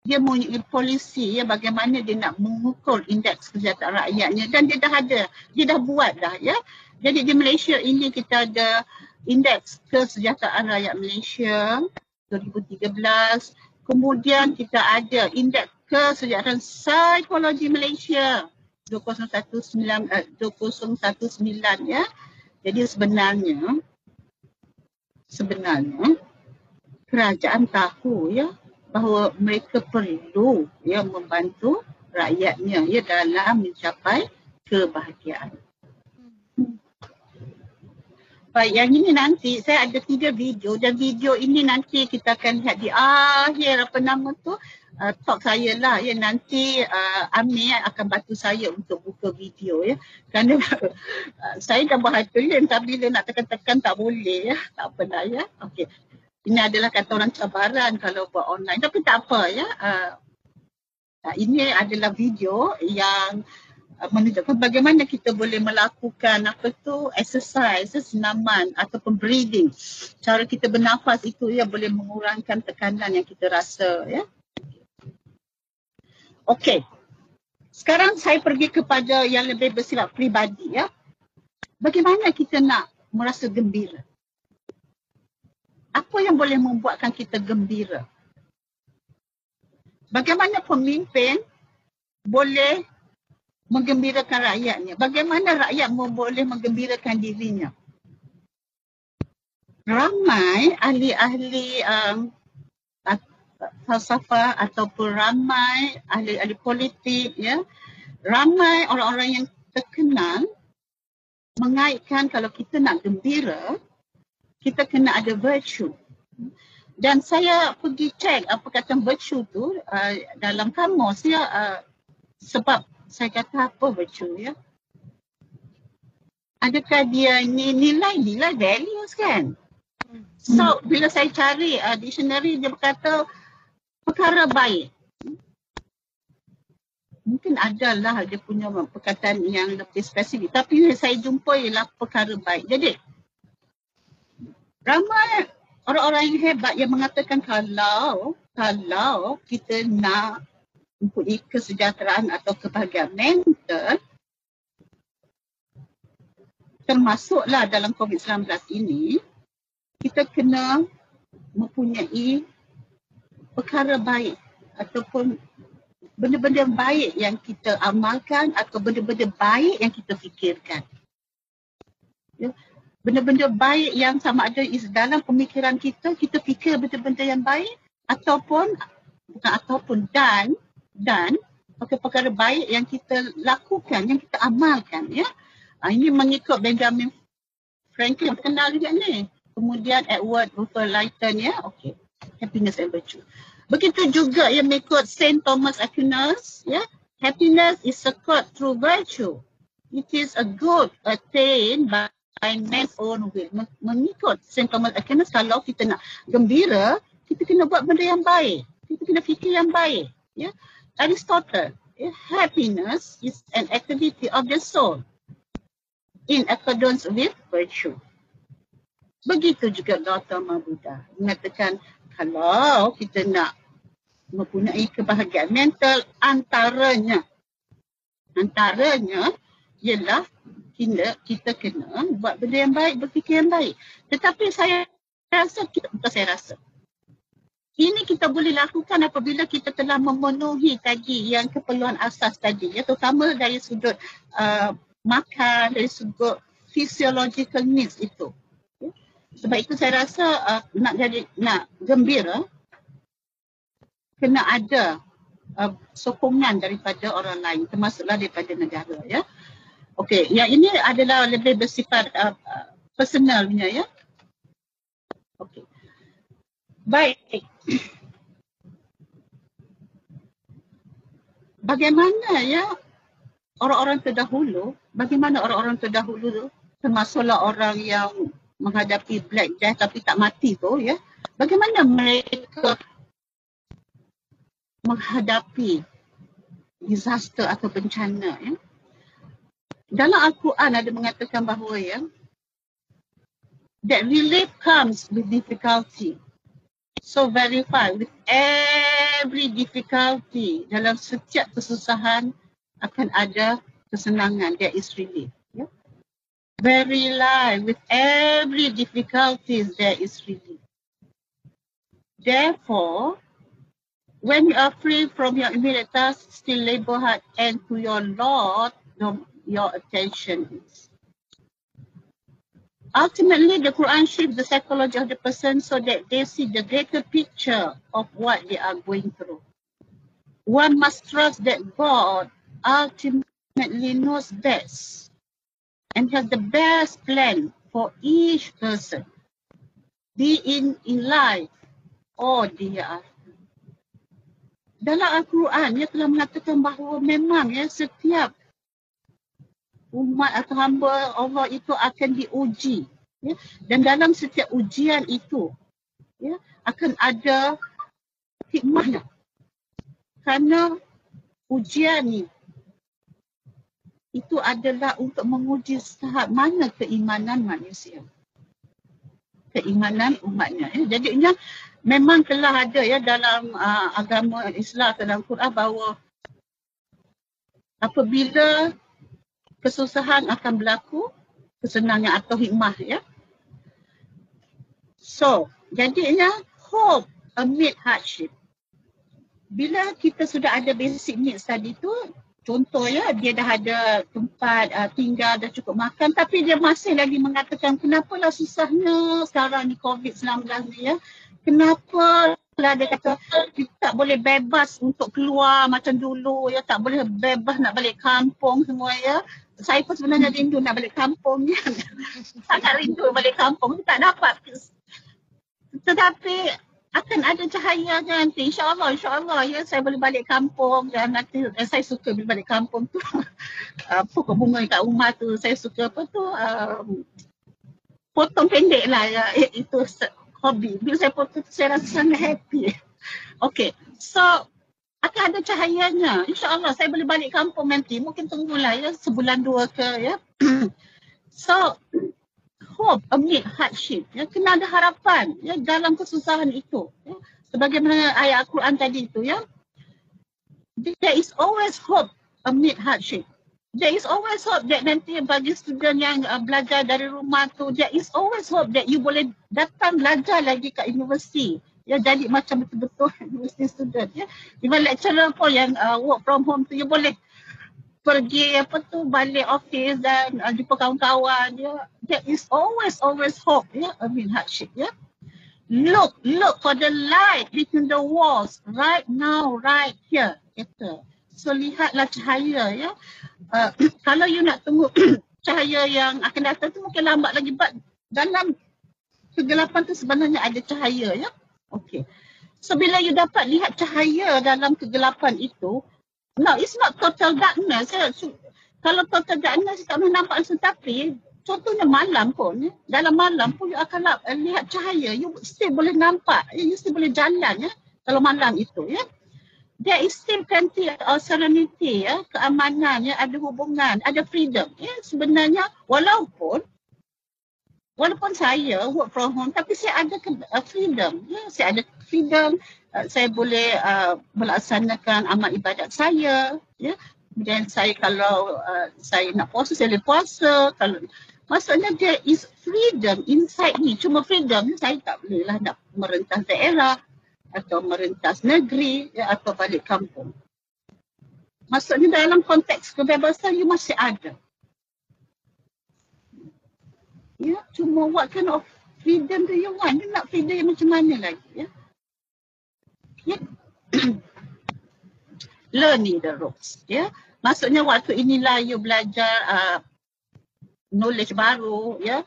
dia mempunyai polisi ya bagaimana dia nak mengukur indeks kesejahteraan rakyatnya dan dia dah ada, dia dah buat dah ya. Jadi di Malaysia ini kita ada indeks kesejahteraan rakyat Malaysia 2013 Kemudian kita ada indeks kesejahteraan psikologi Malaysia 2019 eh, 2019 ya. Jadi sebenarnya sebenarnya kerajaan tahu ya bahawa mereka perlu ya membantu rakyatnya ya dalam mencapai kebahagiaan. Baik, yang ini nanti saya ada tiga video. Dan video ini nanti kita akan lihat di akhir apa nama tu uh, talk saya lah. Ya nanti uh, Amir akan bantu saya untuk buka video ya. Kerana uh, saya dah buat hatulian tapi bila nak tekan-tekan tak boleh ya. Tak apa lah ya. Okey. Ini adalah kata orang cabaran kalau buat online. Tapi tak apa ya. Uh, uh, ini adalah video yang Uh, menunjukkan bagaimana kita boleh melakukan apa tu exercise senaman ataupun breathing. Cara kita bernafas itu ya boleh mengurangkan tekanan yang kita rasa ya. Okey. Sekarang saya pergi kepada yang lebih bersifat pribadi ya. Bagaimana kita nak merasa gembira? Apa yang boleh membuatkan kita gembira? Bagaimana pemimpin boleh menggembirakan rakyatnya. Bagaimana rakyat boleh menggembirakan dirinya? Ramai ahli-ahli um, falsafah ataupun ramai ahli-ahli politik, ya, ramai orang-orang yang terkenal mengaitkan kalau kita nak gembira, kita kena ada virtue. Dan saya pergi cek apa kata virtue tu uh, dalam kamus ya uh, sebab saya kata apa virtue ya? Adakah dia ni nilai-nilai values kan? So hmm. bila saya cari uh, dictionary dia berkata perkara baik. Mungkin ada lah dia punya perkataan yang lebih spesifik. Tapi yang saya jumpa ialah perkara baik. Jadi ramai orang-orang yang hebat yang mengatakan kalau kalau kita nak mempunyai kesejahteraan atau kebahagiaan mental termasuklah dalam COVID-19 ini kita kena mempunyai perkara baik ataupun benda-benda baik yang kita amalkan atau benda-benda baik yang kita fikirkan. Ya. Benda-benda baik yang sama ada dalam pemikiran kita, kita fikir benda-benda yang baik ataupun bukan ataupun dan dan perkara-perkara baik yang kita lakukan, yang kita amalkan. Ya. Ha, ini mengikut Benjamin Franklin terkenal juga ni. Kemudian Edward Rupert Lighton ya. Okay. Happiness and virtue. Begitu juga yang mengikut Saint Thomas Aquinas, ya. Happiness is secured through virtue. It is a good attained by man's own will. Mengikut Saint Thomas Aquinas, kalau kita nak gembira, kita kena buat benda yang baik. Kita kena fikir yang baik. Ya. Aristotle, happiness is an activity of the soul in accordance with virtue. Begitu juga Gautama Buddha mengatakan kalau kita nak mempunyai kebahagiaan mental antaranya antaranya ialah kita, kita kena buat benda yang baik, berfikir yang baik. Tetapi saya rasa, kita, bukan saya rasa. Ini kita boleh lakukan apabila kita telah memenuhi tadi yang keperluan asas tadi. Ya, terutama dari sudut uh, makan, dari sudut physiological needs itu. Ya. Sebab itu saya rasa uh, nak jadi nak gembira, kena ada uh, sokongan daripada orang lain termasuklah daripada negara ya. Okey, yang ini adalah lebih bersifat uh, uh, personalnya ya. Okey. Baik. Bagaimana ya orang-orang terdahulu, bagaimana orang-orang terdahulu termasuklah orang yang menghadapi black death tapi tak mati tu ya. Bagaimana mereka menghadapi disaster atau bencana ya. Dalam Al-Quran ada mengatakan bahawa ya that relief comes with difficulty. So verify with every difficulty dalam setiap kesusahan akan ada kesenangan. There is relief. Yeah? Life with every difficulties there is relief. Therefore, when you are free from your immediate tasks, still labor hard and to your Lord, your attention is. Ultimately, the Quran shapes the psychology of the person so that they see the greater picture of what they are going through. One must trust that God ultimately knows best and has the best plan for each person, be in, in life or hereafter dalam Al-Quran dia telah mengatakan bahawa memang ya setiap umat atau hamba Allah itu akan diuji ya. Dan dalam setiap ujian itu ya akan ada hikmahnya. Kerana ujian ni itu adalah untuk menguji tahap mana keimanan manusia. Keimanan umatnya ya. jadinya memang telah ada ya dalam uh, agama Islam dalam Quran bahawa apabila kesusahan akan berlaku kesenangan atau hikmah ya. So jadinya hope amid hardship. Bila kita sudah ada basic needs tadi tu contoh ya dia dah ada tempat uh, tinggal dah cukup makan tapi dia masih lagi mengatakan kenapalah susahnya sekarang ni covid-19 ni ya? Kenapa lah dia kata kita tak boleh bebas untuk keluar macam dulu ya? Tak boleh bebas nak balik kampung semua ya saya pun sebenarnya rindu nak balik kampung. Sangat rindu balik kampung. Tak dapat. Tetapi akan ada cahaya nanti. Insyaallah insyaallah. Ya saya boleh balik kampung. Dan nanti eh, saya suka bila balik kampung tu. Uh, pokok bunga kat rumah tu. Saya suka apa tu? Uh, potong pendek lah. Ya itu hobi. Bila saya potong saya rasa sangat happy. Okay. So akan ada cahayanya. InsyaAllah saya boleh balik kampung nanti. Mungkin tunggulah ya sebulan dua ke ya. so hope amid hardship. Ya, kena ada harapan ya, dalam kesusahan itu. Ya. Sebagaimana ayat Al-Quran tadi itu ya. There is always hope amid hardship. There is always hope that nanti bagi student yang uh, belajar dari rumah tu, there is always hope that you boleh datang belajar lagi kat universiti. Ya, jadi macam betul-betul universiti student. Ya. Even lecturer pun yang uh, work from home tu, you boleh pergi apa tu balik office dan uh, jumpa kawan-kawan ya there is always always hope ya I mean hardship ya look look for the light between the walls right now right here kata so lihatlah cahaya ya uh, kalau you nak tunggu cahaya yang akan datang tu mungkin lambat lagi but dalam kegelapan tu sebenarnya ada cahaya ya okey so bila you dapat lihat cahaya dalam kegelapan itu No, it's not total darkness. Ya. Kalau total darkness, tak boleh nampak langsung. Tapi, contohnya malam pun. Ya. Dalam malam pun, you akan uh, lihat cahaya. You still boleh nampak. Ya. You still boleh jalan. Ya. Kalau malam itu. Ya. There is still plenty of serenity. Ya. Keamanan. Ya. Ada hubungan. Ada freedom. Ya. Sebenarnya, walaupun walaupun saya work from home tapi saya ada uh, freedom. Ya saya ada freedom. Uh, saya boleh uh, melaksanakan amal ibadat saya. Ya dan saya kalau uh, saya nak puasa saya boleh puasa. Kalau maksudnya there is freedom inside ni cuma freedom saya tak boleh lah nak merentas daerah atau merentas negeri ya, atau balik kampung. Maksudnya dalam konteks kebebasan you masih ada Ya, cuma what kind of freedom do you want? You nak freedom yang macam mana lagi? Ya. ya. Learning the ropes. Ya. Maksudnya waktu inilah you belajar uh, knowledge baru, ya,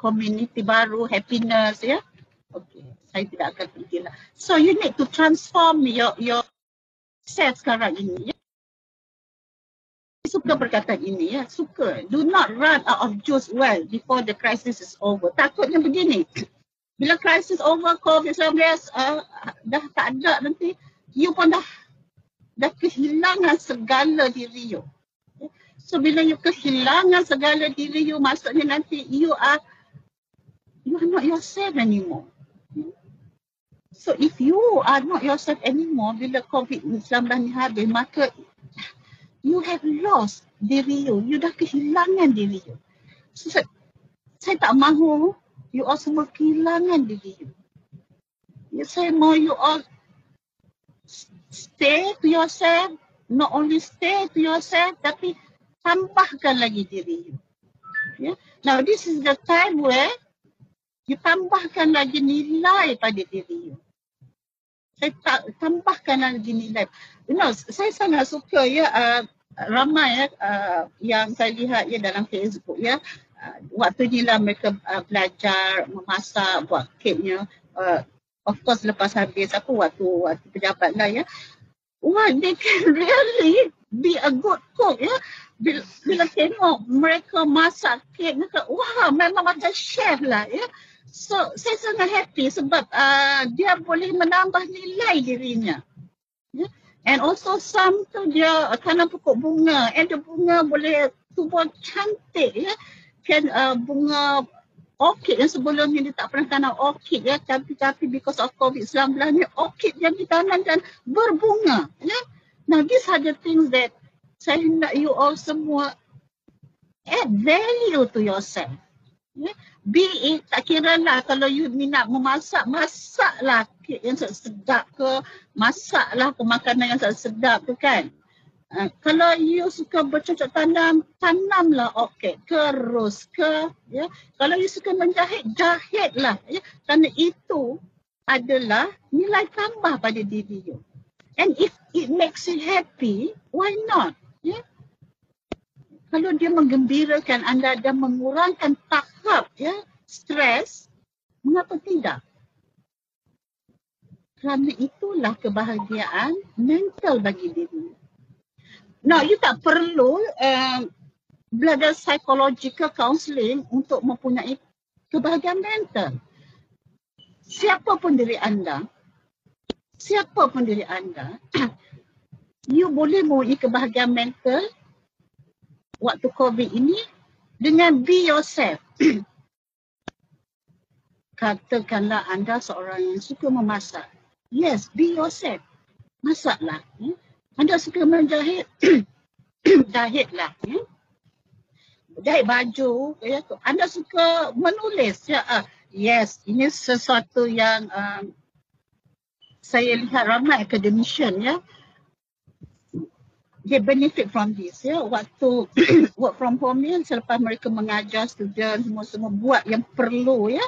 community baru, happiness, ya. Okay, saya tidak akan fikirlah. So you need to transform your your self sekarang ini. Ya suka perkataan ini ya suka. Do not run out of juice well before the crisis is over. Takutnya begini. Bila crisis over covid-19 uh, dah tak ada nanti you pun dah dah kehilangan segala diri you. So bila you kehilangan segala diri you maksudnya nanti you are you are not yourself anymore. So if you are not yourself anymore bila covid-19 ni habis maka you have lost diri you. You dah kehilangan diri you. So, saya, saya tak mahu you all semua kehilangan diri you. Ya, saya mahu you all stay to yourself. Not only stay to yourself, tapi tambahkan lagi diri you. Yeah. Now, this is the time where you tambahkan lagi nilai pada diri you. Saya tak, tambahkan lagi nilai. Know, saya sangat suka ya uh, ramai ya uh, yang saya lihat ya dalam Facebook ya. Uh, waktu ni lah mereka uh, belajar memasak buat keknya. Uh, of course lepas habis apa waktu waktu pejabat lah ya. Wah they can really be a good cook ya. Bila, bila tengok mereka masak kek mereka wah memang macam chef lah ya. So saya sangat happy sebab uh, dia boleh menambah nilai dirinya And also some tu dia tanam pokok bunga. And the bunga boleh tumbuh cantik ya. Kan uh, bunga orchid yang sebelumnya dia tak pernah tanam orchid ya. Tapi tapi because of COVID-19 ni orchid yang ditanam dan berbunga ya. Now these are the things that saya nak you all semua add value to yourself. Ya. Be it, tak kira lah kalau you minat memasak, masaklah yang sedap ke, masaklah ke makanan yang sedap tu kan. Uh, kalau you suka bercocok tanam, tanamlah orchid ke, rose ke. Ya. Kalau you suka menjahit, jahitlah. Ya. Kerana itu adalah nilai tambah pada diri you. And if it makes you happy, why not? Ya kalau dia menggembirakan anda dan mengurangkan tahap ya stres, mengapa tidak? Kerana itulah kebahagiaan mental bagi diri. Nah, you tak perlu uh, belajar psychological counselling untuk mempunyai kebahagiaan mental. Siapa pun diri anda, siapa pun diri anda, you boleh mempunyai kebahagiaan mental waktu COVID ini dengan be yourself. katakanlah anda seorang yang suka memasak. Yes, be yourself. Masaklah. Ya. Anda suka menjahit, jahitlah. Ya. Jahit baju. Ya. Anda suka menulis. Ya. Uh, yes, ini sesuatu yang um, saya lihat ramai academician ya. They benefit from this ya. Waktu work from home ni selepas mereka mengajar student semua semua buat yang perlu ya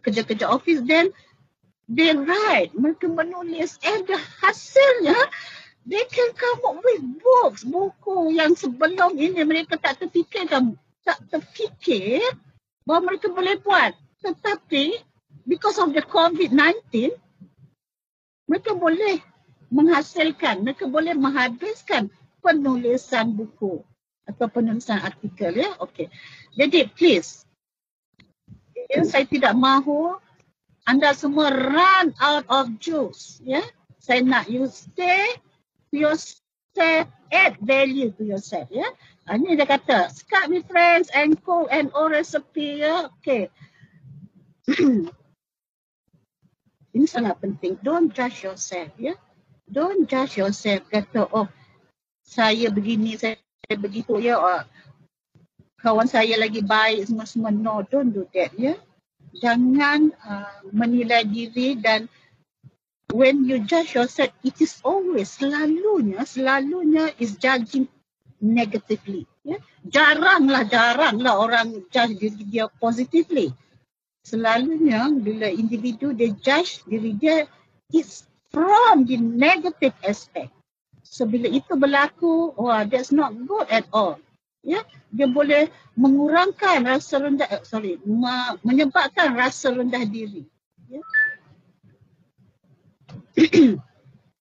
kerja-kerja office then they write mereka menulis. And the hasilnya they can come up with books buku yang sebelum ini mereka tak terfikirkan. Tak terfikir bahawa mereka boleh buat. Tetapi because of the COVID-19 mereka boleh menghasilkan mereka boleh menghabiskan penulisan buku atau penulisan artikel ya? Okey. Jadi please ya, saya tidak mahu anda semua run out of juice ya? Saya nak you stay yourself add value to yourself ya? Uh, ini dia kata Skype with friends and cook and all recipe ya? Okay. Ini sangat penting. Don't judge yourself ya? Don't judge yourself. Kata oh saya begini saya begitu ya? Oh, kawan saya lagi baik semua semua no don't do that ya jangan uh, menilai diri dan when you judge yourself it is always selalunya selalunya is judging negatively ya. Jaranglah jaranglah orang judge diri dia positively. Selalunya bila individu dia judge diri dia it's from the negative aspect. So bila itu berlaku wah that's not good at all ya dia boleh mengurangkan rasa rendah eh, sorry me, menyebabkan rasa rendah diri. Ya.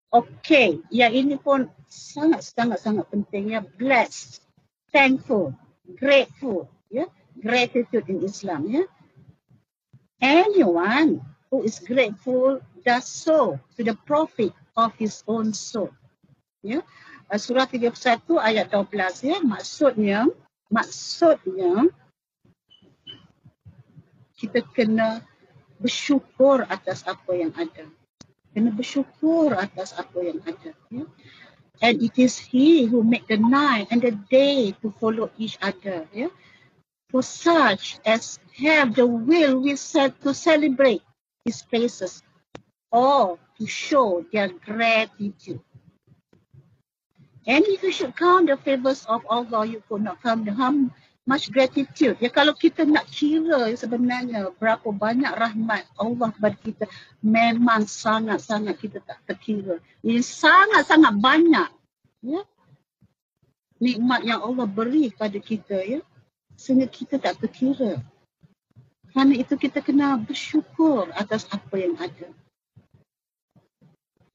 Okay yang ini pun sangat sangat sangat penting ya. Blessed thankful grateful ya. Gratitude in Islam ya. Anyone who is grateful does so to the profit of his own soul ya surah 31 ayat 12 ya. Maksudnya maksudnya kita kena bersyukur atas apa yang ada. Kena bersyukur atas apa yang ada ya. And it is he who make the night and the day to follow each other ya. For such as have the will we set to celebrate his places or to show their gratitude And if you should count the favors of Allah, you could not count the how much gratitude. Ya kalau kita nak kira sebenarnya berapa banyak rahmat Allah kepada kita, memang sangat-sangat kita tak terkira. Ini sangat-sangat banyak. Ya. Nikmat yang Allah beri kepada kita ya. Sehingga kita tak terkira. Kerana itu kita kena bersyukur atas apa yang ada.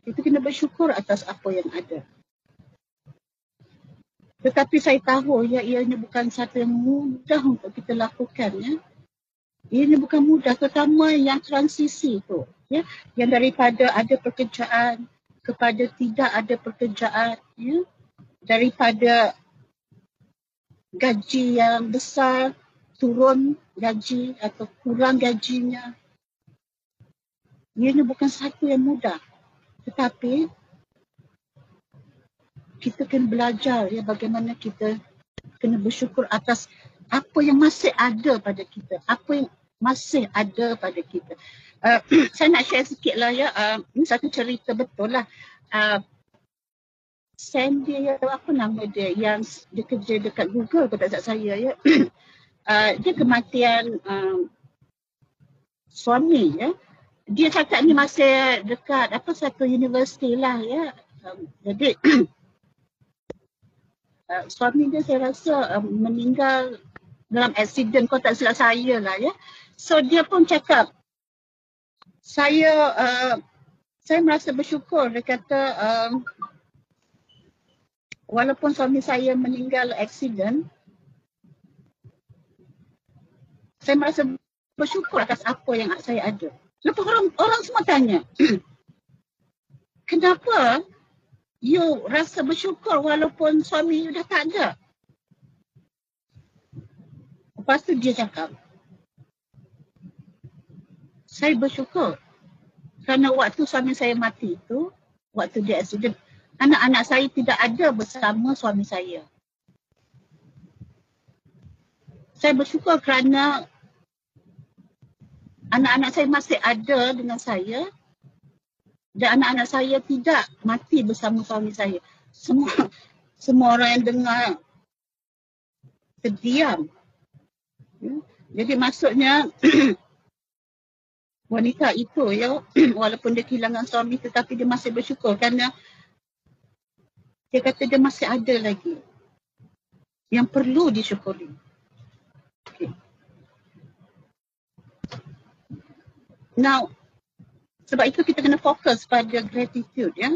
Kita kena bersyukur atas apa yang ada. Tetapi saya tahu ya ianya bukan satu yang mudah untuk kita lakukan ya. Ianya bukan mudah terutama yang transisi tu ya. Yang daripada ada pekerjaan kepada tidak ada pekerjaan ya. Daripada gaji yang besar turun gaji atau kurang gajinya. Ianya bukan satu yang mudah. Tetapi kita kena belajar ya bagaimana kita kena bersyukur atas apa yang masih ada pada kita, apa yang masih ada pada kita. Uh, saya nak share sikit lah ya, uh, ini satu cerita betul lah. Uh, Sandy, ya, apa nama dia yang dia kerja dekat Google pada saat saya ya. uh, dia kematian um, suami ya. Dia cakap ni masih dekat apa satu universiti lah ya. Um, jadi uh, suami dia saya rasa uh, meninggal dalam accident kau tak silap saya lah ya. So dia pun cakap saya uh, saya merasa bersyukur dia kata uh, walaupun suami saya meninggal accident saya merasa bersyukur atas apa yang saya ada. Lepas orang orang semua tanya kenapa you rasa bersyukur walaupun suami you dah tak ada. Lepas tu dia cakap, saya bersyukur kerana waktu suami saya mati itu, waktu dia accident, anak-anak saya tidak ada bersama suami saya. Saya bersyukur kerana anak-anak saya masih ada dengan saya dan anak-anak saya tidak mati bersama suami saya. Semua semua orang yang dengar terdiam. Ya. Jadi maksudnya wanita itu ya walaupun dia kehilangan suami tetapi dia masih bersyukur kerana dia kata dia masih ada lagi yang perlu disyukuri. Okay. Now, sebab itu kita kena fokus pada gratitude ya.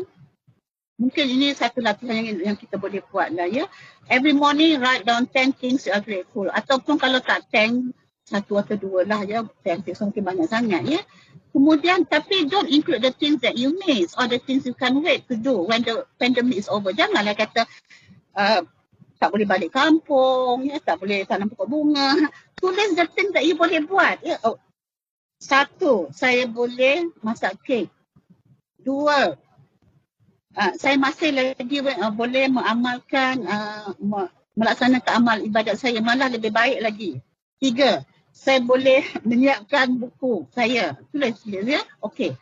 Mungkin ini satu latihan yang, yang kita boleh buat lah ya. Every morning write down 10 things you are grateful. Ataupun kalau tak 10, satu atau dua lah ya. 10 things mungkin banyak sangat ya. Kemudian tapi don't include the things that you miss or the things you can't wait to do when the pandemic is over. Janganlah kata uh, tak boleh balik kampung, ya, tak boleh tanam pokok bunga. Tulis the things that you boleh buat. Ya. Oh. Satu, saya boleh masak kek. Dua, uh, saya masih lagi uh, boleh mengamalkan uh, melaksanakan amal ibadat saya malah lebih baik lagi. Tiga, saya boleh menyiapkan buku saya. Tulis ya. Okay.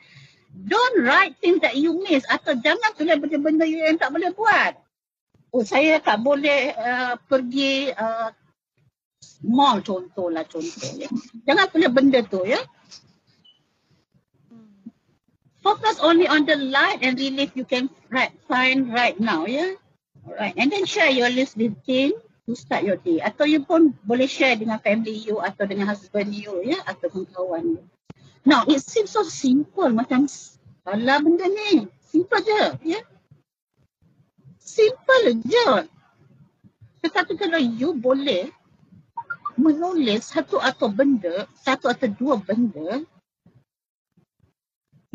Don't write things that you miss atau jangan tulis benda-benda yang tak boleh buat. Oh, saya tak boleh uh, pergi uh, mall contohlah contoh ya. Jangan tulis benda tu ya. Focus only on the light and relief you can right, find right now, yeah? Alright, and then share your list with team to start your day. Atau you pun boleh share dengan family you atau dengan husband you, ya? Yeah? Atau dengan kawan you. Now, it seems so simple macam salah benda ni. Simple je? Yeah? Simple je. Tetapi kalau you boleh menulis satu atau benda, satu atau dua benda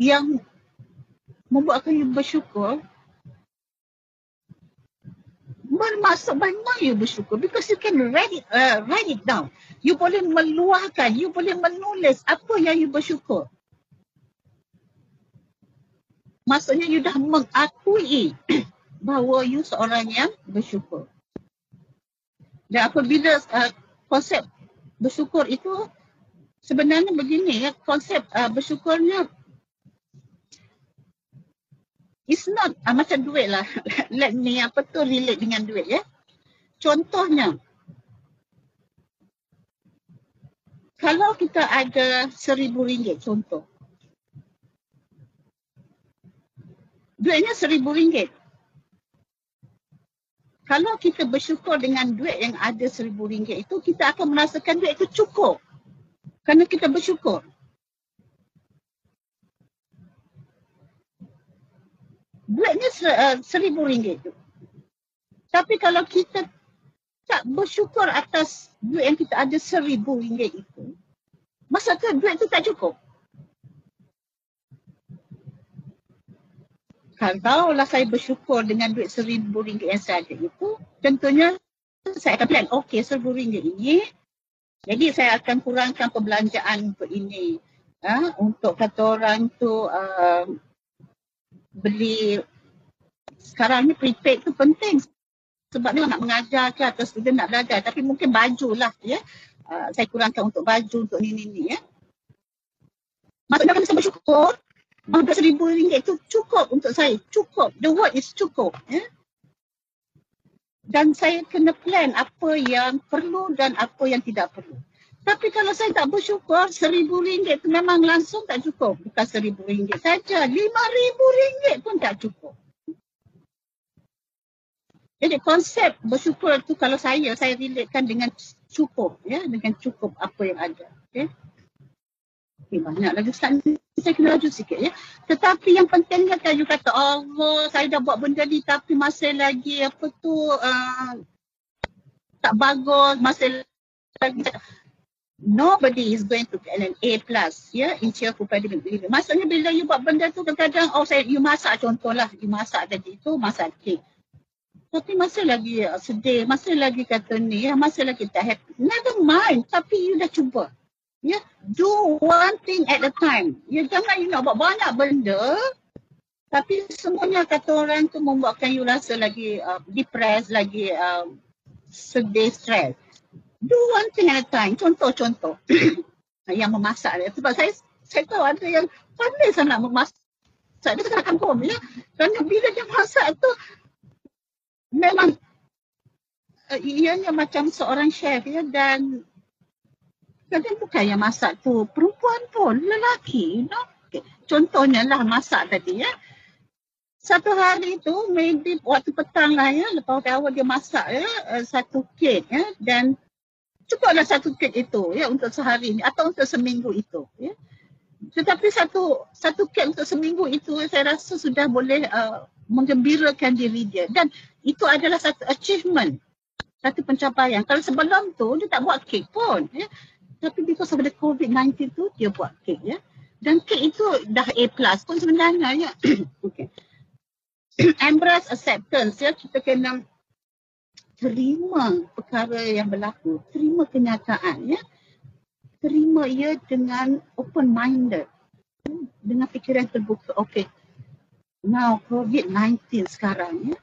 yang membuatkan you bersyukur bermaksud banyak you bersyukur because you can write it, uh, write it down. You boleh meluahkan, you boleh menulis apa yang you bersyukur. Maksudnya you dah mengakui bahawa you seorang yang bersyukur. Dan apabila uh, konsep bersyukur itu sebenarnya begini ya, konsep uh, bersyukurnya It's not uh, macam duit lah. Let me apa tu relate dengan duit ya. Contohnya, kalau kita ada seribu ringgit contoh. Duitnya seribu ringgit. Kalau kita bersyukur dengan duit yang ada seribu ringgit itu, kita akan merasakan duit itu cukup. Kerana kita bersyukur. Duitnya uh, seribu ringgit tu. Tapi kalau kita tak bersyukur atas duit yang kita ada seribu ringgit itu, masa tu duit tu tak cukup. Kalaulah saya bersyukur dengan duit seribu ringgit yang saya ada itu, tentunya saya akan plan, okey seribu ringgit ini, jadi saya akan kurangkan perbelanjaan untuk ini. Ha? Untuk kata orang tu, uh, beli sekarang ni prepaid tu penting sebab dia nak mengajar ke atau student nak belajar tapi mungkin baju lah ya uh, saya kurangkan untuk baju untuk ni ni ni ya maksudnya kami bersyukur Hampir seribu ringgit tu cukup untuk saya. Cukup. The word is cukup. Ya? Dan saya kena plan apa yang perlu dan apa yang tidak perlu. Tapi kalau saya tak bersyukur, seribu ringgit tu memang langsung tak cukup. Bukan seribu ringgit saja, lima ribu ringgit pun tak cukup. Jadi konsep bersyukur tu kalau saya, saya relatekan dengan cukup. ya Dengan cukup apa yang ada. Okay. Okay, banyak lagi Ustaz saya kena laju sikit ya. Tetapi yang pentingnya kan you kata Allah saya dah buat benda ni tapi masih lagi apa tu uh, tak bagus masih lagi nobody is going to get an A plus ya yeah, in cheerful pandemic living. Maksudnya bila you buat benda tu kadang-kadang oh saya you masak contohlah you masak tadi tu masak kek. Tapi masih lagi uh, sedih, masih lagi kata ni, ya, masih lagi tak happy. Never mind, tapi you dah cuba. Ya, do one thing at a time. Ya, jangan you nak buat banyak benda tapi semuanya kata orang tu membuatkan you rasa lagi uh, depressed, lagi uh, sedih, stress. Do one thing at a time. Contoh-contoh yang memasak dia. Sebab saya saya tahu ada yang pandai sangat memasak. Dia kena kampung ya. Kerana bila dia masak tu memang uh, ianya macam seorang chef ya dan kadang bukan yang masak tu perempuan pun lelaki you know? okay. contohnya lah masak tadi ya satu hari tu maybe waktu petang lah ya lepas awal dia masak ya uh, satu kek ya dan cukuplah satu kek itu ya untuk sehari ni atau untuk seminggu itu ya. Tetapi satu satu kek untuk seminggu itu saya rasa sudah boleh uh, menggembirakan diri dia. Dan itu adalah satu achievement satu pencapaian. Kalau sebelum tu dia tak buat kek pun ya. Tapi because of the covid-19 tu dia buat kek ya. Dan kek itu dah A plus pun sebenarnya ya. Okay. embrace acceptance ya. Kita kena terima perkara yang berlaku terima kenyataan ya. Terima ia dengan open minded dengan fikiran terbuka. Okey now covid-19 sekarang ya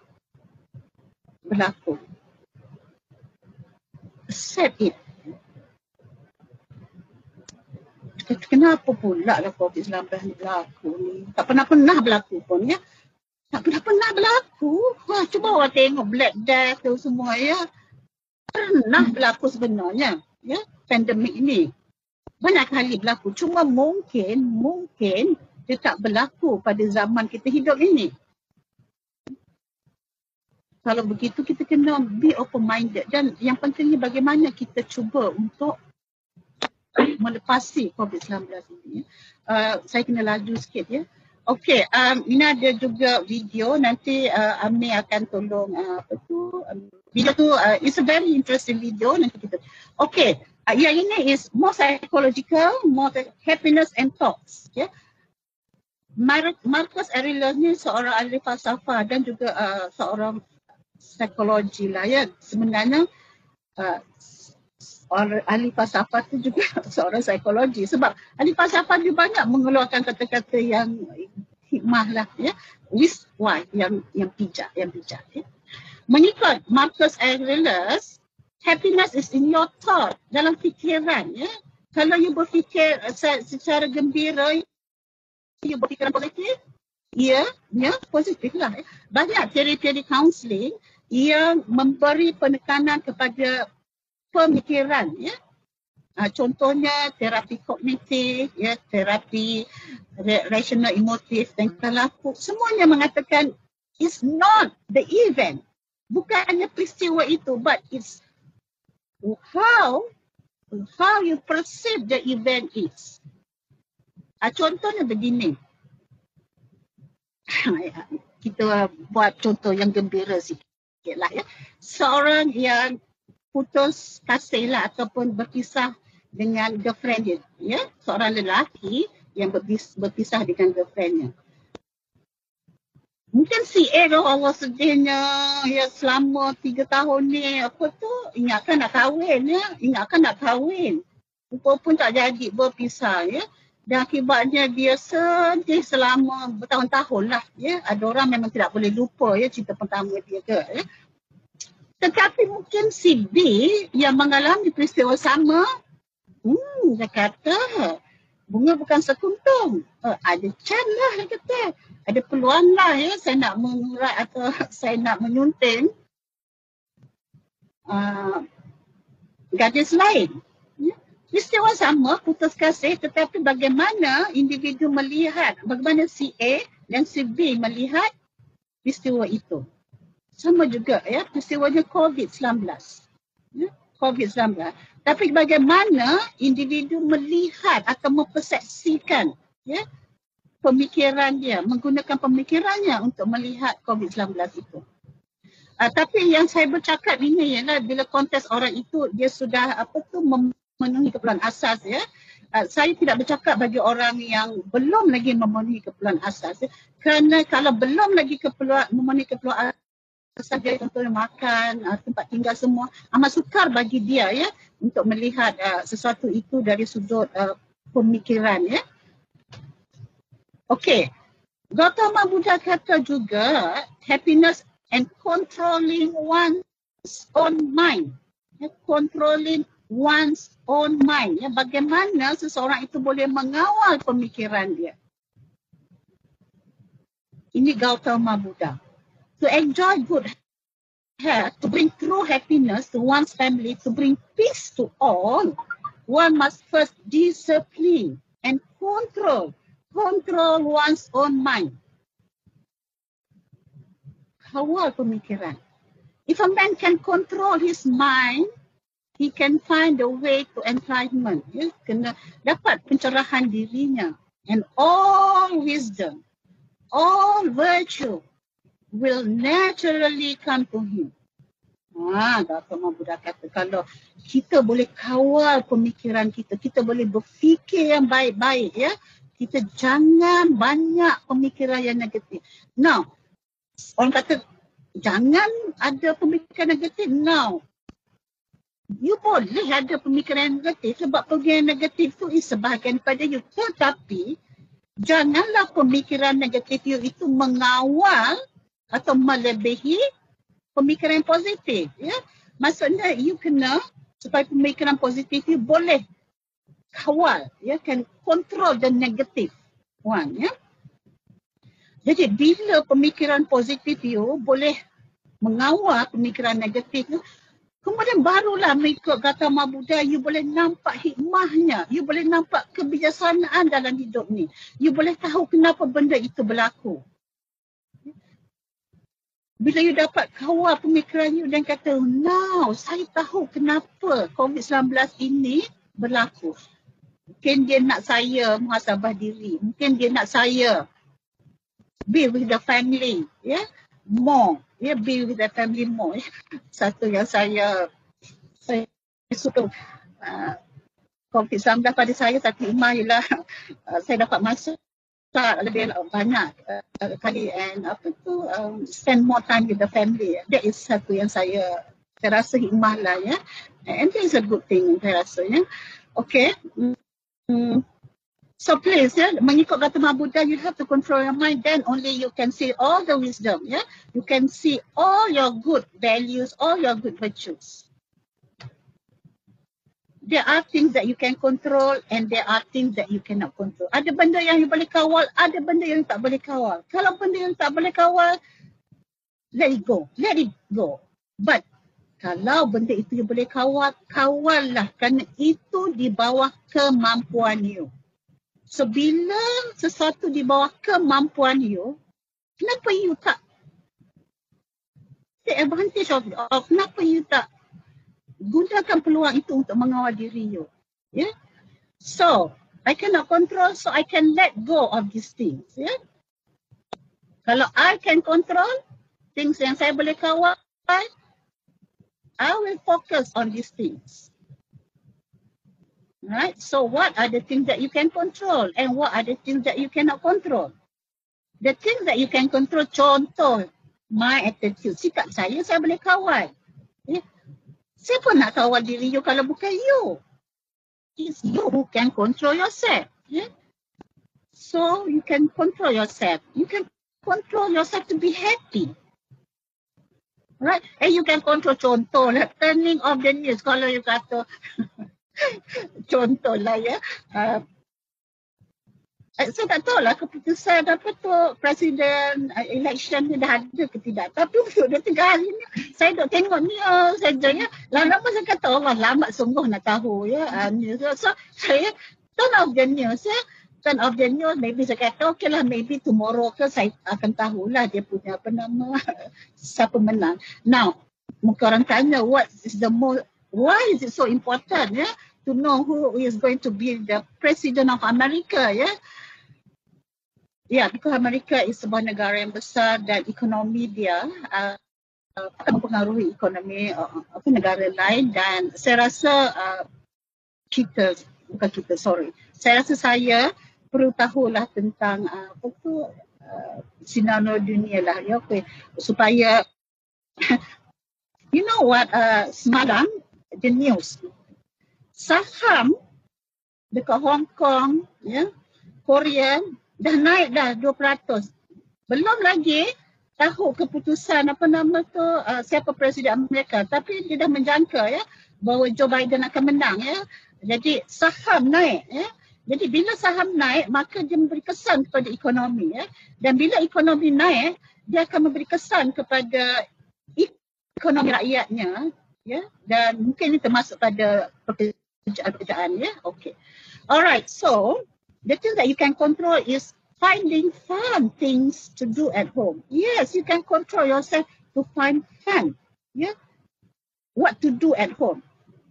berlaku. Accept it. Kenapa pula lah COVID-19 ni berlaku ni? Tak pernah-pernah berlaku pun ya tak pernah-pernah berlaku. Wah, cuba awak tengok Black Death tu semua ya. Pernah berlaku sebenarnya. Ya, pandemik ini. Banyak kali berlaku. Cuma mungkin, mungkin dia tak berlaku pada zaman kita hidup ini. Kalau begitu kita kena be open minded dan yang pentingnya bagaimana kita cuba untuk melepasi COVID-19 ini. Uh, saya kena laju sikit ya. Okey, um, ini ada juga video nanti uh, Ami akan tolong uh, apa tu um, video tu uh, it's a very interesting video nanti kita. Okey, uh, yang ini is more psychological, more happiness and thoughts. Yeah. Mar- Marcus Aurelius ni seorang ahli falsafah dan juga uh, seorang psikologi lah ya. Sebenarnya uh, orang ahli falsafah tu juga seorang psikologi. Sebab ahli falsafah dia banyak mengeluarkan kata-kata yang hikmah lah ya. With why? Yang yang bijak yang bijak ya. Mengikut Marcus Aurelius happiness is in your thought dalam fikiran ya. Kalau you berfikir secara gembira you berfikiran positif ya ya positif lah ya. banyak teori-teori counselling yang memberi penekanan kepada pemikiran ya. Uh, contohnya terapi kognitif ya terapi rational emotif dan kelaku semuanya mengatakan it's not the event. Bukannya peristiwa itu but it's how how you perceive the event is. Uh, contohnya begini. Kita buat contoh yang gembira sikit lah ya. Seorang yang putus kasih lah ataupun berpisah dengan girlfriend dia. Ya? Seorang lelaki yang berpisah dengan girlfriendnya. Mungkin si A tu Allah sedihnya ya selama tiga tahun ni apa tu ingatkan nak kahwin ya. Ingatkan nak kahwin. Rupa pun tak jadi berpisah ya. Dan akibatnya dia sedih selama bertahun-tahun lah ya. Ada orang memang tidak boleh lupa ya cerita pertama dia ke ya. Tetapi mungkin si B yang mengalami peristiwa sama, hmm, dia kata bunga bukan sekuntum. Uh, ada can lah dia kata. Ada peluang lah ya saya nak mengurat atau saya nak menyunting uh, gadis lain. Ya. Peristiwa sama, putus kasih tetapi bagaimana individu melihat, bagaimana si A dan si B melihat peristiwa itu sama juga ya peristiwanya COVID-19. Ya, COVID-19. Tapi bagaimana individu melihat atau mempersepsikan ya pemikiran dia, menggunakan pemikirannya untuk melihat COVID-19 itu. Uh, tapi yang saya bercakap ini ialah bila konteks orang itu dia sudah apa tu memenuhi keperluan asas ya. Uh, saya tidak bercakap bagi orang yang belum lagi memenuhi keperluan asas ya. kerana kalau belum lagi keperluan memenuhi keperluan saja contohnya makan, uh, tempat tinggal semua amat sukar bagi dia ya. untuk melihat uh, sesuatu itu dari sudut uh, pemikiran ya. Okey. Gautama Buddha kata juga happiness and controlling one's own mind. Ya, controlling one's own mind. Ya, bagaimana seseorang itu boleh mengawal pemikiran dia. Ini Gautama Buddha. To enjoy good health, to bring true happiness to one's family, to bring peace to all, one must first discipline and control control one's own mind. Kawal pemikiran. If a man can control his mind, he can find a way to enlightenment. Ya, kena dapat pencerahan dirinya. And all wisdom, all virtue will naturally come to him. Ha, Gautama Buddha kata kalau kita boleh kawal pemikiran kita, kita boleh berfikir yang baik-baik ya, kita jangan banyak pemikiran yang negatif. Now, orang kata jangan ada pemikiran negatif. Now, you boleh ada pemikiran yang negatif sebab pemikiran negatif tu is sebahagian daripada you. Tetapi, janganlah pemikiran negatif you itu mengawal atau melebihi pemikiran positif. Ya? Maksudnya, you kena supaya pemikiran positif you boleh kawal ya can control the negative one ya jadi bila pemikiran positif you boleh mengawal pemikiran negatif tu kemudian barulah mengikut kata Buddha you boleh nampak hikmahnya you boleh nampak kebijaksanaan dalam hidup ni you boleh tahu kenapa benda itu berlaku bila you dapat kawal pemikiran you dan kata now saya tahu kenapa COVID-19 ini berlaku Mungkin dia nak saya muhasabah diri. Mungkin dia nak saya be with the family. Yeah? More. Yeah? be with the family more. Yeah? Satu yang saya saya suka uh, COVID-19 pada saya satu iman ialah uh, saya dapat masuk tak lebih banyak uh, kali and apa tu um, spend more time with the family. That is satu yang saya saya rasa hikmah lah ya. And that is a good thing saya rasa ya. Okay. Hmm. So please, yeah, mengikut kata Buddha, you have to control your mind. Then only you can see all the wisdom. Yeah, you can see all your good values, all your good virtues. There are things that you can control and there are things that you cannot control. Ada benda yang you boleh kawal, ada benda yang tak boleh kawal. Kalau benda yang tak boleh kawal, let it go, let it go. But kalau benda itu you boleh kawal, kawallah kerana itu di bawah kemampuan you. So bila sesuatu di bawah kemampuan you, kenapa you tak take advantage of, of kenapa you tak gunakan peluang itu untuk mengawal diri you. Yeah? So, I cannot control so I can let go of these things. Yeah? Kalau I can control things yang saya boleh kawal, I will focus on these things. Right? So what are the things that you can control and what are the things that you cannot control? The things that you can control, control my attitude. Sikap saya, saya boleh kawal. Siapa nak kawal diri you? It's you who can control yourself. Yeah. So you can control yourself. You can control yourself to be happy. Right? And you can control contoh lah. Turning of the news. Kalau you kata contoh lah ya. Uh, saya tak tahu lah keputusan apa tu presiden uh, election ni dah ada ke tidak. Tapi untuk dua tiga hari ni saya duk tengok news saja ya. Lama-lama saya kata Allah lama sungguh nak tahu ya. Uh, news. So saya turn off the news ya turn off the news, maybe saya kata okay lah, maybe tomorrow ke saya akan tahulah dia punya apa nama, siapa menang. Now, mungkin orang tanya what is the most, why is it so important ya, to know who is going to be the president of America ya. Yeah? Ya, yeah, Amerika is sebuah negara yang besar dan ekonomi dia uh, akan mempengaruhi ekonomi uh, apa negara lain dan saya rasa uh, kita bukan kita sorry saya rasa saya perlu tahulah tentang uh, apa tu uh, sinar dunia lah ya okay. supaya you know what uh, semalam the news saham dekat Hong Kong, ya, Korea dah naik dah 2%. Belum lagi tahu keputusan apa nama tu uh, siapa presiden Amerika tapi dia dah menjangka ya bahawa Joe Biden akan menang ya. Jadi saham naik ya. Jadi bila saham naik maka dia memberi kesan kepada ekonomi ya. Dan bila ekonomi naik dia akan memberi kesan kepada ekonomi rakyatnya ya dan mungkin ini termasuk pada pekerjaan-pekerjaan ya. Okay. Alright. So the thing that you can control is finding fun things to do at home. Yes, you can control yourself to find fun. Yeah, what to do at home.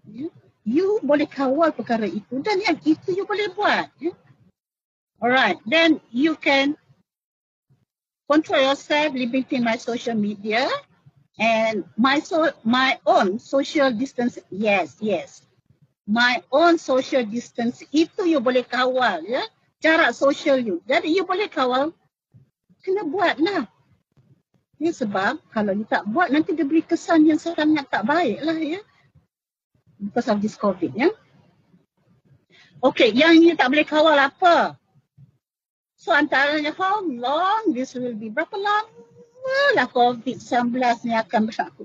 Yeah? You boleh kawal perkara itu dan yang itu you boleh buat. Yeah? Alright, then you can control yourself limiting my social media and my so my own social distance. Yes, yes. My own social distance itu you boleh kawal ya. Jarak sosial you. Jadi you boleh kawal, kena buat lah. Ya, sebab kalau you tak buat nanti dia beri kesan yang sangat tak baik lah ya. Because of this COVID ya. Okay, yang you tak boleh kawal apa? So antaranya how long this will be? Berapa lama lah COVID-19 ni akan berlaku?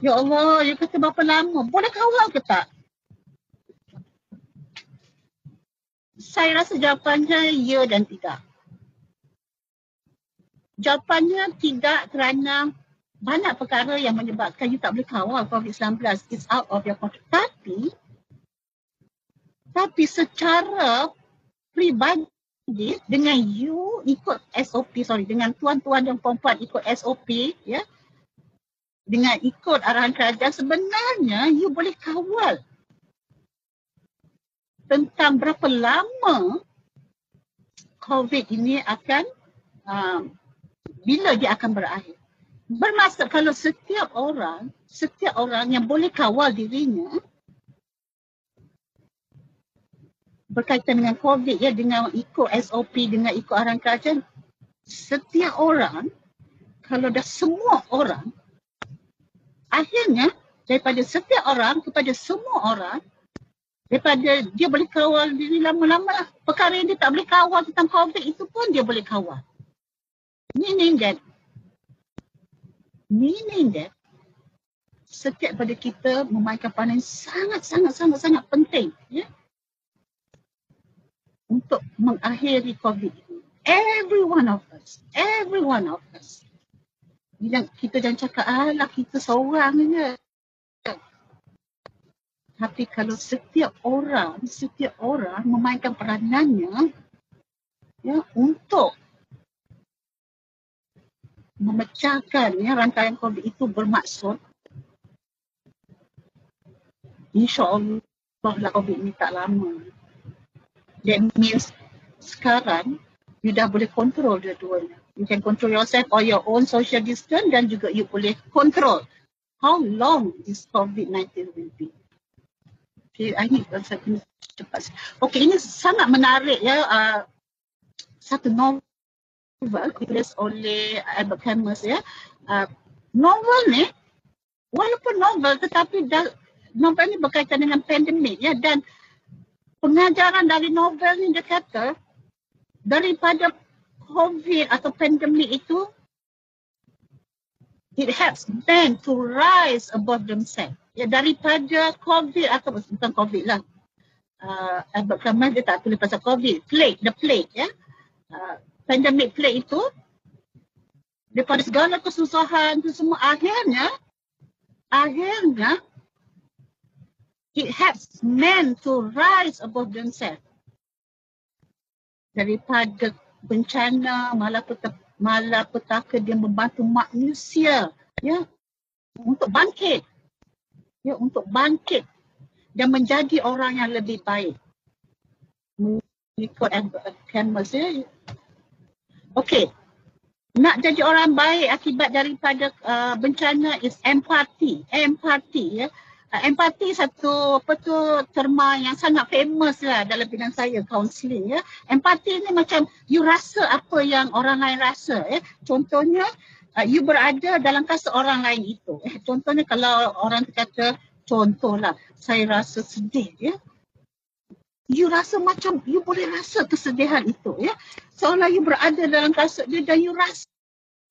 Ya Allah, you kata berapa lama? Boleh kawal ke tak? Saya rasa jawapannya ya dan tidak. Jawapannya tidak kerana banyak perkara yang menyebabkan you tak boleh kawal COVID-19. It's out of your control. Tapi, tapi secara pribadi dengan you ikut SOP, sorry, dengan tuan-tuan dan perempuan ikut SOP, ya, dengan ikut arahan kerajaan, sebenarnya you boleh kawal tentang berapa lama COVID ini akan um, bila dia akan berakhir. Bermaksud kalau setiap orang, setiap orang yang boleh kawal dirinya berkaitan dengan COVID ya dengan ikut SOP dengan ikut arahan kerajaan setiap orang kalau dah semua orang akhirnya daripada setiap orang kepada semua orang daripada dia boleh kawal diri lama-lama lah. Perkara yang dia tak boleh kawal tentang COVID itu pun dia boleh kawal. Meaning that, meaning that, setiap pada kita memainkan peranan sangat-sangat-sangat-sangat penting ya? untuk mengakhiri COVID. Every one of us, every one of us. Bila kita jangan cakap, alah kita seorang je. Tapi kalau setiap orang, setiap orang memainkan peranannya ya untuk memecahkan ya rantaian COVID itu bermaksud insya-Allah lah COVID ini tak lama. That means sekarang you dah boleh kontrol dua-duanya. You can control yourself or your own social distance dan juga you boleh control how long this COVID-19 will be. Okay, I need uh, satu cepat. Okay, ini sangat menarik ya. Uh, satu novel ditulis oleh Albert Camus ya. Uh, novel ni, walaupun novel tetapi dah, novel ni berkaitan dengan pandemik ya. Dan pengajaran dari novel ni dia kata, daripada COVID atau pandemik itu, it helps men to rise above themselves ya daripada COVID atau bukan COVID lah. Uh, Albert Camus dia tak tulis pasal COVID. Plague, the plague ya. Uh, pandemic plague itu daripada segala kesusahan itu semua akhirnya akhirnya it helps men to rise above themselves daripada bencana malapetaka, malapetaka dia membantu manusia ya untuk bangkit ya untuk bangkit dan menjadi orang yang lebih baik. Mengikut Camus ya. Okey. Nak jadi orang baik akibat daripada uh, bencana is empathy. Empathy ya. Uh, empathy satu apa tu terma yang sangat famous lah dalam bidang saya counselling ya. Empathy ni macam you rasa apa yang orang lain rasa ya. Contohnya uh, you berada dalam kasa orang lain itu. Eh, contohnya kalau orang kata contohlah saya rasa sedih ya you rasa macam you boleh rasa kesedihan itu ya seolah you berada dalam kasut dia dan you rasa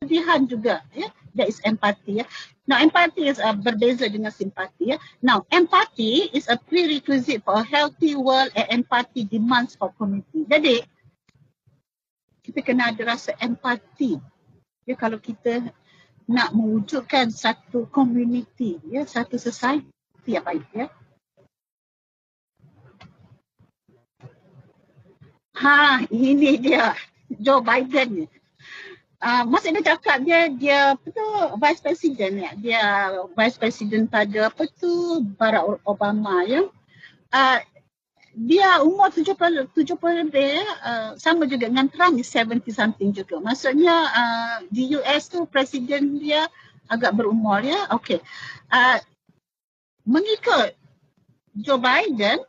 kesedihan juga ya. That is empathy ya. Now empathy is uh, berbeza dengan simpati ya. Now empathy is a prerequisite for a healthy world and empathy demands for community. Jadi kita kena ada rasa empati ya kalau kita nak mewujudkan satu community ya satu society yang baik ya. Ha, ini dia. Joe Biden. Masa dia cakap dia dia apa tu vice president ya. Dia vice president pada apa tu Barack Obama ya. Uh, dia umur 70 70 lebih. Uh, sama juga dengan Trump 70 something juga. Maksudnya uh, di US tu presiden dia agak berumur ya. Okey. Uh, mengikut Joe Biden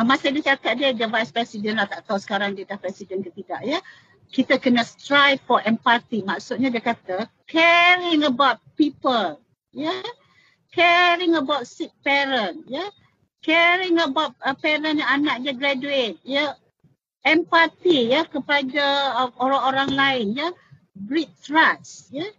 uh, masa dia cakap dia dia vice president lah tak tahu sekarang dia dah presiden ke tidak ya kita kena strive for empathy maksudnya dia kata caring about people yeah? caring about sick parent yeah? caring about a parent yang anak dia graduate yeah? empathy yeah? kepada uh, orang-orang lain yeah? breed trust yeah?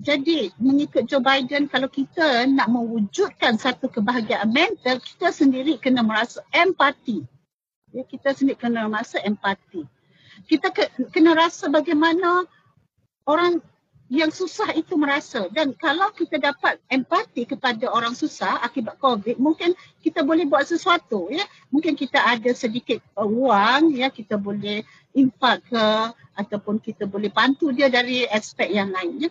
Jadi mengikut Joe Biden kalau kita nak mewujudkan satu kebahagiaan mental kita sendiri kena merasa empati. Ya, kita sendiri kena merasa empati. Kita ke, kena rasa bagaimana orang yang susah itu merasa dan kalau kita dapat empati kepada orang susah akibat COVID mungkin kita boleh buat sesuatu ya mungkin kita ada sedikit uh, wang ya kita boleh infak ke ataupun kita boleh bantu dia dari aspek yang lain ya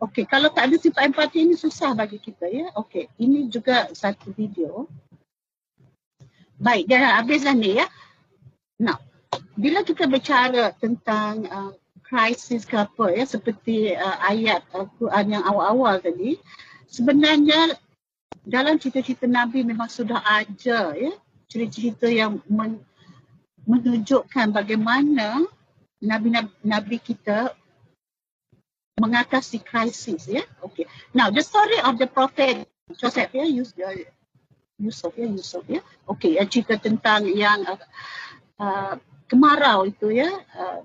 Okey, kalau tak ada sifat empati ini susah bagi kita ya. Okey, ini juga satu video. Baik, dah habis dah ni ya. Now, bila kita bicara tentang uh, krisis ke apa ya, seperti uh, ayat Al-Quran yang awal-awal tadi, sebenarnya dalam cerita-cerita Nabi memang sudah ada ya, cerita-cerita yang men- menunjukkan bagaimana Nabi-Nabi kita mengatasi krisis ya. Okay. Now the story of the prophet Joseph ya, uh, Yusuf ya, Yusuf ya. Okay, uh, cerita tentang yang uh, uh, kemarau itu ya. Uh,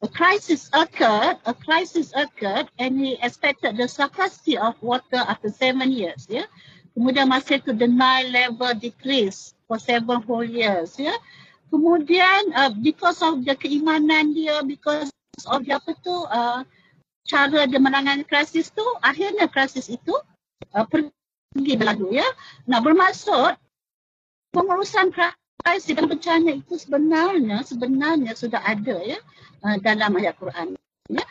a crisis occurred, a crisis occurred and he expected the scarcity of water after seven years ya. Kemudian masa itu the Nile level decrease for seven whole years ya. Kemudian uh, because of the keimanan dia, because of apa tu, uh, cara dia menangani krisis tu akhirnya krisis itu uh, pergi berlalu ya. Nah bermaksud pengurusan krisis dan bencana itu sebenarnya sebenarnya sudah ada ya uh, dalam ayat Quran. Ya.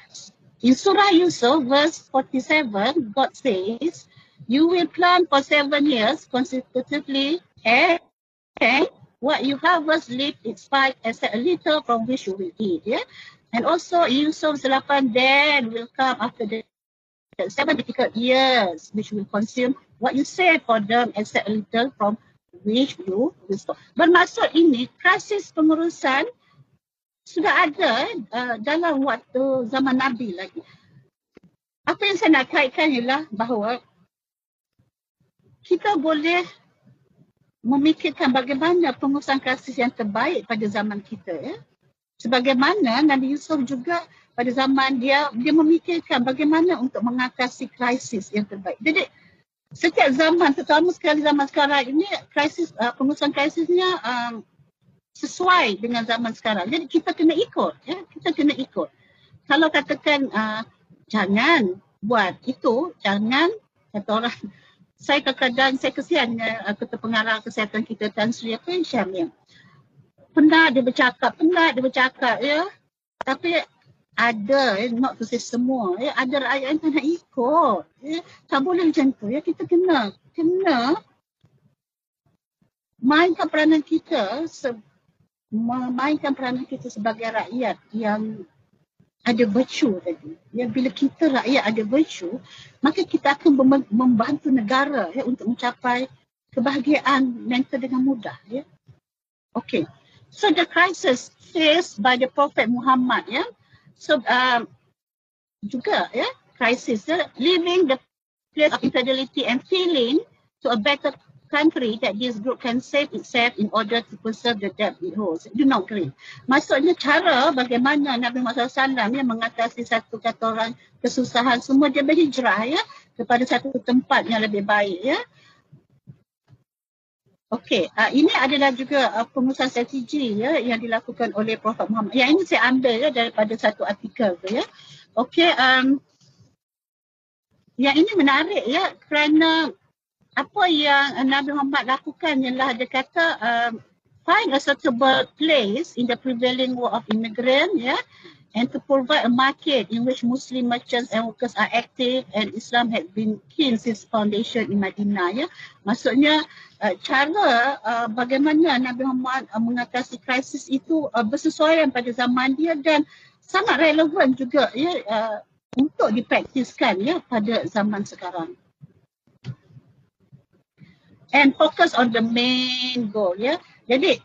In surah Yusuf verse 47 God says you will plant for seven years consecutively and, what you harvest leave its five except a little from which you will eat. Yeah. And also Yusuf 8 then will come after the seven difficult years which will consume what you say for them except a little from stop. Bermaksud ini krisis pengurusan sudah ada uh, dalam waktu zaman Nabi lagi. Apa yang saya nak kaitkan ialah bahawa kita boleh memikirkan bagaimana pengurusan krisis yang terbaik pada zaman kita. Ya sebagaimana Nabi Yusuf juga pada zaman dia dia memikirkan bagaimana untuk mengatasi krisis yang terbaik. Jadi setiap zaman terutama sekali zaman sekarang ini krisis uh, pengurusan krisisnya um, sesuai dengan zaman sekarang. Jadi kita kena ikut ya, kita kena ikut. Kalau katakan uh, jangan buat itu, jangan kata orang saya kadang-kadang saya kesian uh, ketua pengarah kesihatan kita Tan Sri Apa Syamil penat dia bercakap, penat dia bercakap ya. Tapi ada, eh, not to say semua, ya. ada rakyat yang tak nak ikut. Ya. Tak boleh macam tu, ya. kita kena, kena mainkan peranan kita, se- memainkan peranan kita sebagai rakyat yang ada virtue tadi. Ya, bila kita rakyat ada virtue, maka kita akan membantu negara ya, untuk mencapai kebahagiaan mental dengan mudah. Ya. Okay. So the crisis faced by the Prophet Muhammad, yeah. So um, juga, yeah, crisis, yeah, leaving the place infidelity and feeling to a better country that this group can save itself in order to preserve the debt it holds. Do not agree. Maksudnya cara bagaimana Nabi Muhammad SAW yang mengatasi satu kata orang kesusahan semua dia berhijrah ya kepada satu tempat yang lebih baik ya. Okey, uh, ini adalah juga uh, pengusaha strategi ya yang dilakukan oleh Prophet Muhammad. Yang ini saya ambil ya daripada satu artikel tu ya. Okey, um, yang ini menarik ya kerana apa yang Nabi Muhammad lakukan ialah dia kata um, find a suitable place in the prevailing world of immigrant ya yeah, and to provide a market in which Muslim merchants and workers are active and Islam had been keen since foundation in Madinah ya. Maksudnya uh, cara uh, bagaimana Nabi Muhammad uh, mengatasi krisis itu uh, bersesuaian pada zaman dia dan sangat relevan juga ya uh, untuk dipraktiskan ya pada zaman sekarang. And focus on the main goal ya. Jadi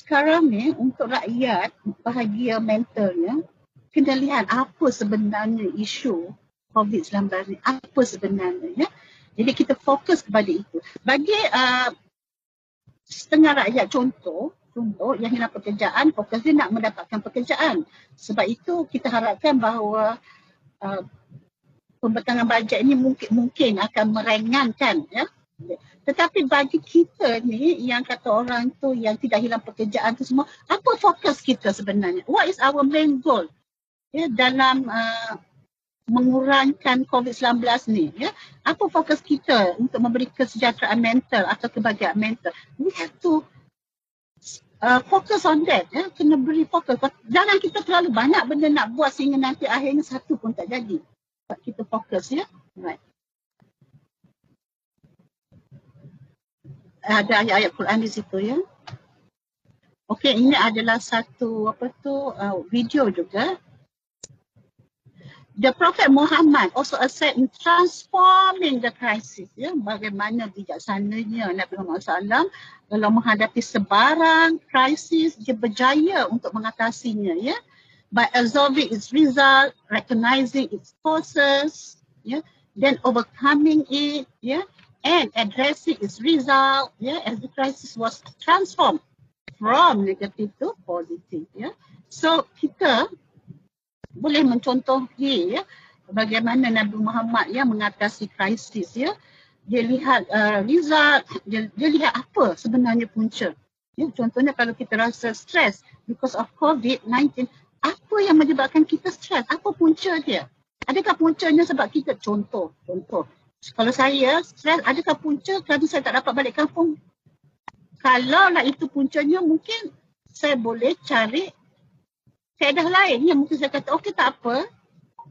sekarang ni untuk rakyat bahagia mentalnya kena lihat apa sebenarnya isu COVID-19 ni, apa sebenarnya ya. Jadi kita fokus kepada itu. Bagi uh, setengah rakyat contoh, contoh yang hilang pekerjaan, fokus dia nak mendapatkan pekerjaan. Sebab itu kita harapkan bahawa uh, pembentangan bajet ini mungkin mungkin akan meringankan ya tetapi bagi kita ni yang kata orang tu yang tidak hilang pekerjaan tu semua, apa fokus kita sebenarnya? What is our main goal? Ya, dalam uh, mengurangkan COVID-19 ni, ya. Apa fokus kita untuk memberi kesejahteraan mental atau kebahagiaan mental? We have to uh, focus on that, ya. Kena beri fokus. Jangan kita terlalu banyak benda nak buat sehingga nanti akhirnya satu pun tak jadi. Kita fokus, ya. Right. Ada ayat-ayat Quran di situ ya. Okey, ini adalah satu apa tu uh, video juga. The Prophet Muhammad also accept in transforming the crisis. Ya, bagaimana bijaksananya Nabi Muhammad SAW dalam menghadapi sebarang krisis dia berjaya untuk mengatasinya. Ya, by absorbing its result, recognizing its causes, ya, then overcoming it. Ya, and addressing its result yeah, as the crisis was transformed from negative to positive. Yeah. So kita boleh mencontohi ya, bagaimana Nabi Muhammad ya, mengatasi krisis. Ya. Dia lihat uh, result, dia, dia lihat apa sebenarnya punca. Ya. Contohnya kalau kita rasa stres because of COVID-19, apa yang menyebabkan kita stres? Apa punca dia? Adakah puncanya sebab kita contoh, contoh kalau saya stres adakah punca kerana saya tak dapat balik kampung? Kalau lah itu puncanya mungkin saya boleh cari keadaan lain. Yang mungkin saya kata okey tak apa.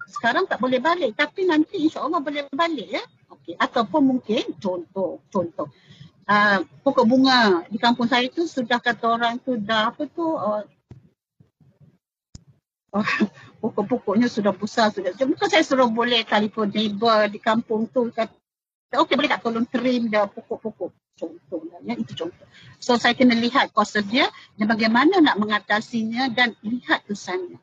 Sekarang tak boleh balik. Tapi nanti insyaAllah boleh balik ya. Okey ataupun mungkin contoh contoh. Uh, pokok bunga di kampung saya tu sudah kata orang tu dah apa tu uh, pokok-pokoknya sudah besar sudah. Bukan saya suruh boleh telefon neighbor di kampung tu kata okey boleh tak tolong trim dah pokok-pokok contoh lah ya itu contoh. So saya kena lihat proses dia dan bagaimana nak mengatasinya dan lihat kesannya.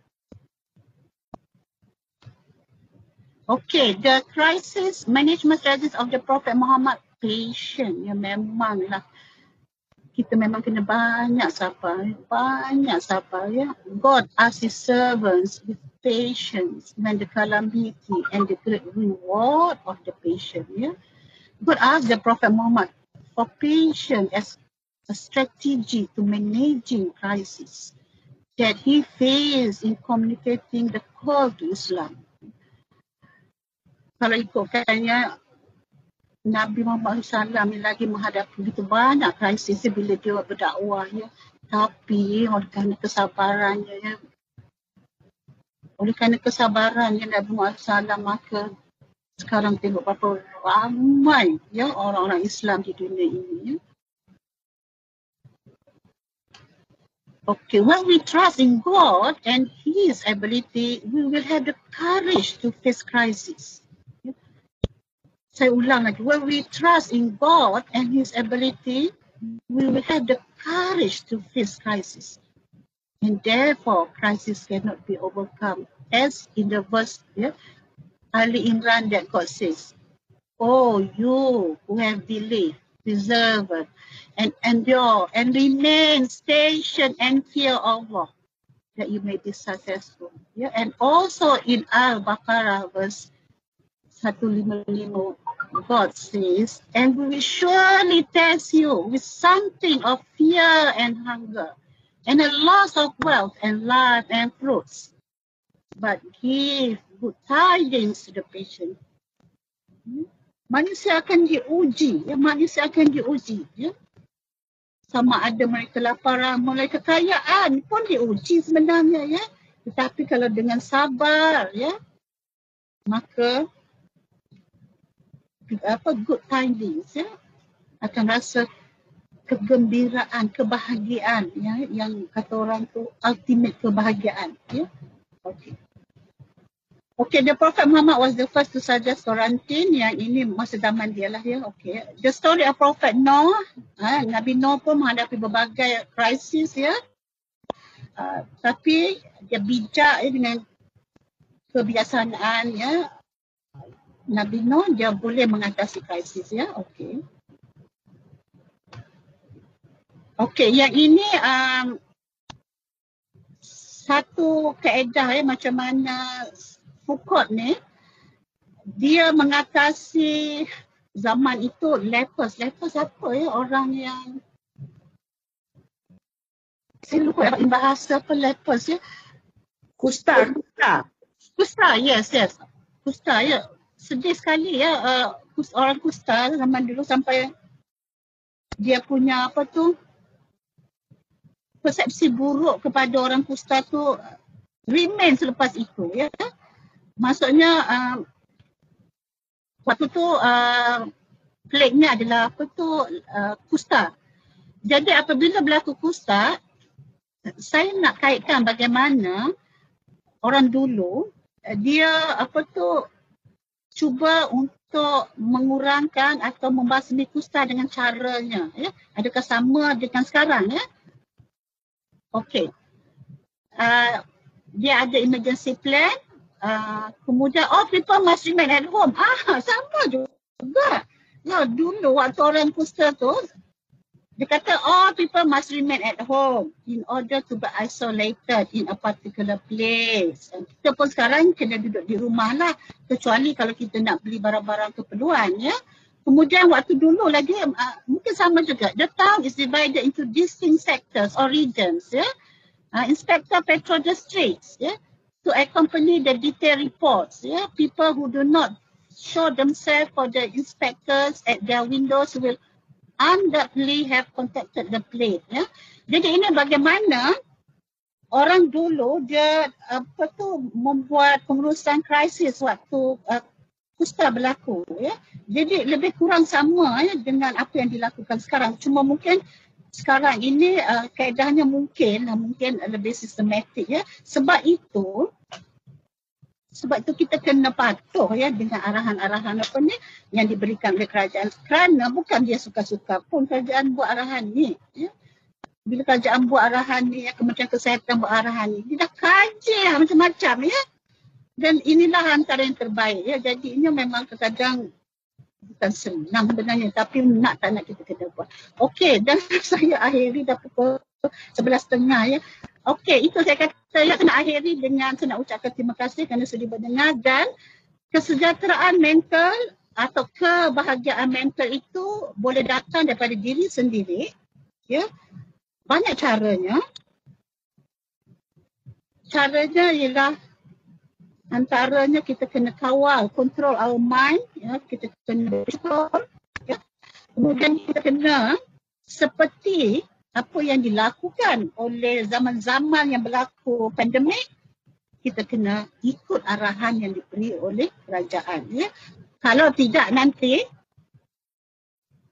Okay, the crisis management strategies of the Prophet Muhammad patient ya memanglah kita memang kena banyak sabar, banyak sabar ya. God asks his servants with patience when the calamity and the great reward of the patient ya. God asked the Prophet Muhammad for patience as a strategy to managing crisis that he faced in communicating the call to Islam. Kalau ikutkannya Nabi Muhammad SAW ni lagi menghadapi begitu banyak krisis bila dia berdakwah ya. Tapi oleh kerana kesabarannya ya. Oleh kerana kesabarannya Nabi Muhammad SAW maka sekarang tengok berapa ramai ya orang-orang Islam di dunia ini ya. Okay, when we trust in God and His ability, we will have the courage to face crisis saya ulang lagi, when we trust in God and His ability, we will have the courage to face crisis. And therefore, crisis cannot be overcome. As in the verse, yeah, Ali Imran that God says, Oh, you who have believed, preserved, and endure, and remain stationed and fear Allah, that you may be successful. Yeah, and also in Al-Baqarah verse 155, God says, and we will surely test you with something of fear and hunger, and a loss of wealth and life and fruits. But give good tidings to the patient. Hmm? Manusia akan diuji, ya, manusia akan diuji. Ya. Sama ada mereka laparan, mulai kekayaan pun diuji sebenarnya. ya. Tetapi kalau dengan sabar, ya, maka apa good tidings ya akan rasa kegembiraan kebahagiaan ya yang kata orang tu ultimate kebahagiaan ya okey Okay, the Prophet Muhammad was the first to suggest quarantine. Yang ini masa zaman dia lah ya. Okay. The story of Prophet Noah. Ha, Nabi Noah pun menghadapi berbagai krisis ya. Uh, tapi dia bijak ya, dengan kebiasaan ya. Nabi Noah dia boleh mengatasi krisis ya. Okay. Okay, yang ini um, satu keedah ya macam mana Foucault ni dia mengatasi zaman itu lepers. Lepers apa ya orang yang saya lupa bahasa apa lepers ya. Kusta. Kusta. Kusta, yes, yes. Kusta, ya. Sedih sekali ya uh, orang kusta zaman dulu sampai dia punya apa tu persepsi buruk kepada orang kusta tu remain selepas itu ya maksudnya uh, waktu tu uh, plague-nya adalah apa tu uh, kusta. Jadi apabila berlaku kusta, saya nak kaitkan bagaimana orang dulu dia apa tu cuba untuk mengurangkan atau membasmi kusta dengan caranya ya adakah sama dengan sekarang ya okey uh, dia ada emergency plan Ah, kemudian oh people must remain at home. Ah sama juga. Ya dulu waktu orang kusta tu dia kata oh people must remain at home in order to be isolated in a particular place. Kita pun sekarang kena duduk di rumah lah kecuali kalau kita nak beli barang-barang keperluan ya. Kemudian waktu dulu lagi uh, mungkin sama juga. The town is divided into distinct sectors or regions ya. Uh, inspector patrol the streets ya to accompany the detailed reports. Yeah, people who do not show themselves for the inspectors at their windows will undoubtedly have contacted the plate. Yeah. Jadi ini bagaimana orang dulu dia apa tu membuat pengurusan krisis waktu uh, kusta berlaku. Ya. Jadi lebih kurang sama ya, dengan apa yang dilakukan sekarang. Cuma mungkin sekarang ini uh, kaedahnya mungkin mungkin lebih sistematik ya sebab itu sebab itu kita kena patuh ya dengan arahan-arahan apa ni yang diberikan oleh kerajaan. Kerana bukan dia suka-suka pun kerajaan buat arahan ni ya. Bila kerajaan buat arahan ni ya Kementerian Kesihatan buat arahan ni dia dah kaji lah, macam-macam ya. Dan inilah antara yang terbaik ya. Jadi ini memang kadang bukan senang sebenarnya tapi nak tak nak kita kena buat. Okey dan saya akhiri dah pukul sebelas setengah ya. Okey itu saya kata saya nak akhiri dengan saya nak ucapkan terima kasih kerana sudah berdengar dan kesejahteraan mental atau kebahagiaan mental itu boleh datang daripada diri sendiri ya. Banyak caranya. Caranya ialah antaranya kita kena kawal, control our mind, ya, kita kena control, ya. kemudian kita kena seperti apa yang dilakukan oleh zaman-zaman yang berlaku pandemik, kita kena ikut arahan yang diberi oleh kerajaan. Ya. Kalau tidak nanti,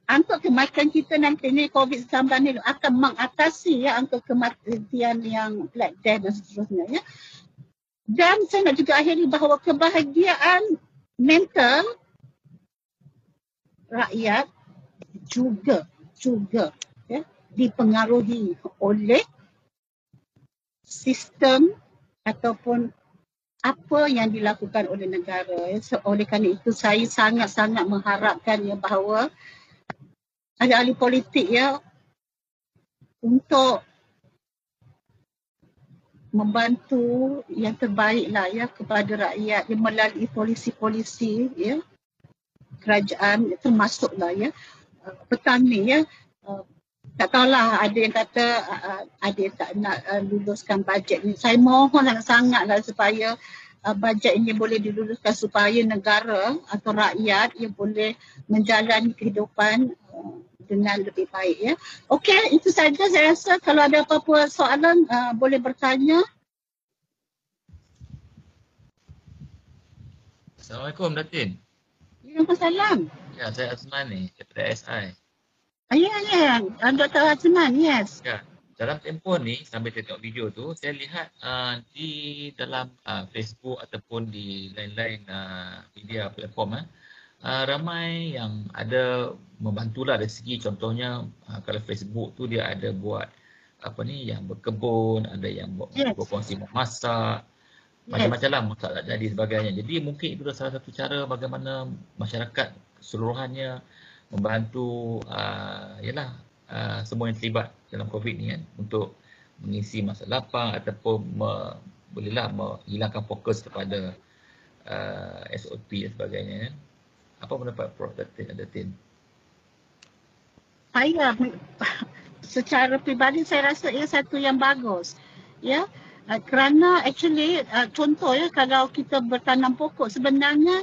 angka kematian kita nanti ni COVID-19 ni akan mengatasi ya, angka kematian yang black death dan seterusnya. Ya. Dan saya nak juga akhiri bahawa kebahagiaan mental rakyat juga juga dipengaruhi oleh sistem ataupun apa yang dilakukan oleh negara. Ya. So, oleh kerana itu saya sangat-sangat mengharapkan ya bahawa ada ahli politik ya untuk membantu yang terbaik lah ya kepada rakyat yang melalui polisi-polisi ya kerajaan termasuklah ya petani ya tak tahulah ada yang kata uh, ada yang tak nak uh, luluskan bajet ni. Saya mohon sangat-sangatlah supaya uh, bajet ini boleh diluluskan supaya negara atau rakyat yang boleh menjalani kehidupan uh, dengan lebih baik ya. Okey, itu saja saya rasa kalau ada apa-apa soalan uh, boleh bertanya. Assalamualaikum Datin. Waalaikumsalam. Ya, saya Azman ni daripada SI. Ya, ya. Dr. Azman, yes. Ya. Dalam tempoh ni, sambil tengok video tu, saya lihat uh, di dalam uh, Facebook ataupun di lain-lain uh, media platform, uh, uh, ramai yang ada membantulah dari segi contohnya uh, kalau Facebook tu dia ada buat apa ni yang berkebun, ada yang buat yes. berkongsi memasak, macam-macam lah masak tak jadi sebagainya. Jadi mungkin itu adalah salah satu cara bagaimana masyarakat keseluruhannya membantu uh, yalah uh, semua yang terlibat dalam COVID ni kan untuk mengisi masa lapang ataupun me, bolehlah menghilangkan fokus kepada uh, SOP dan sebagainya kan. Apa pendapat Prof. Datin? Datin? Saya secara pribadi saya rasa ia satu yang bagus. Ya, uh, kerana actually uh, contoh ya kalau kita bertanam pokok sebenarnya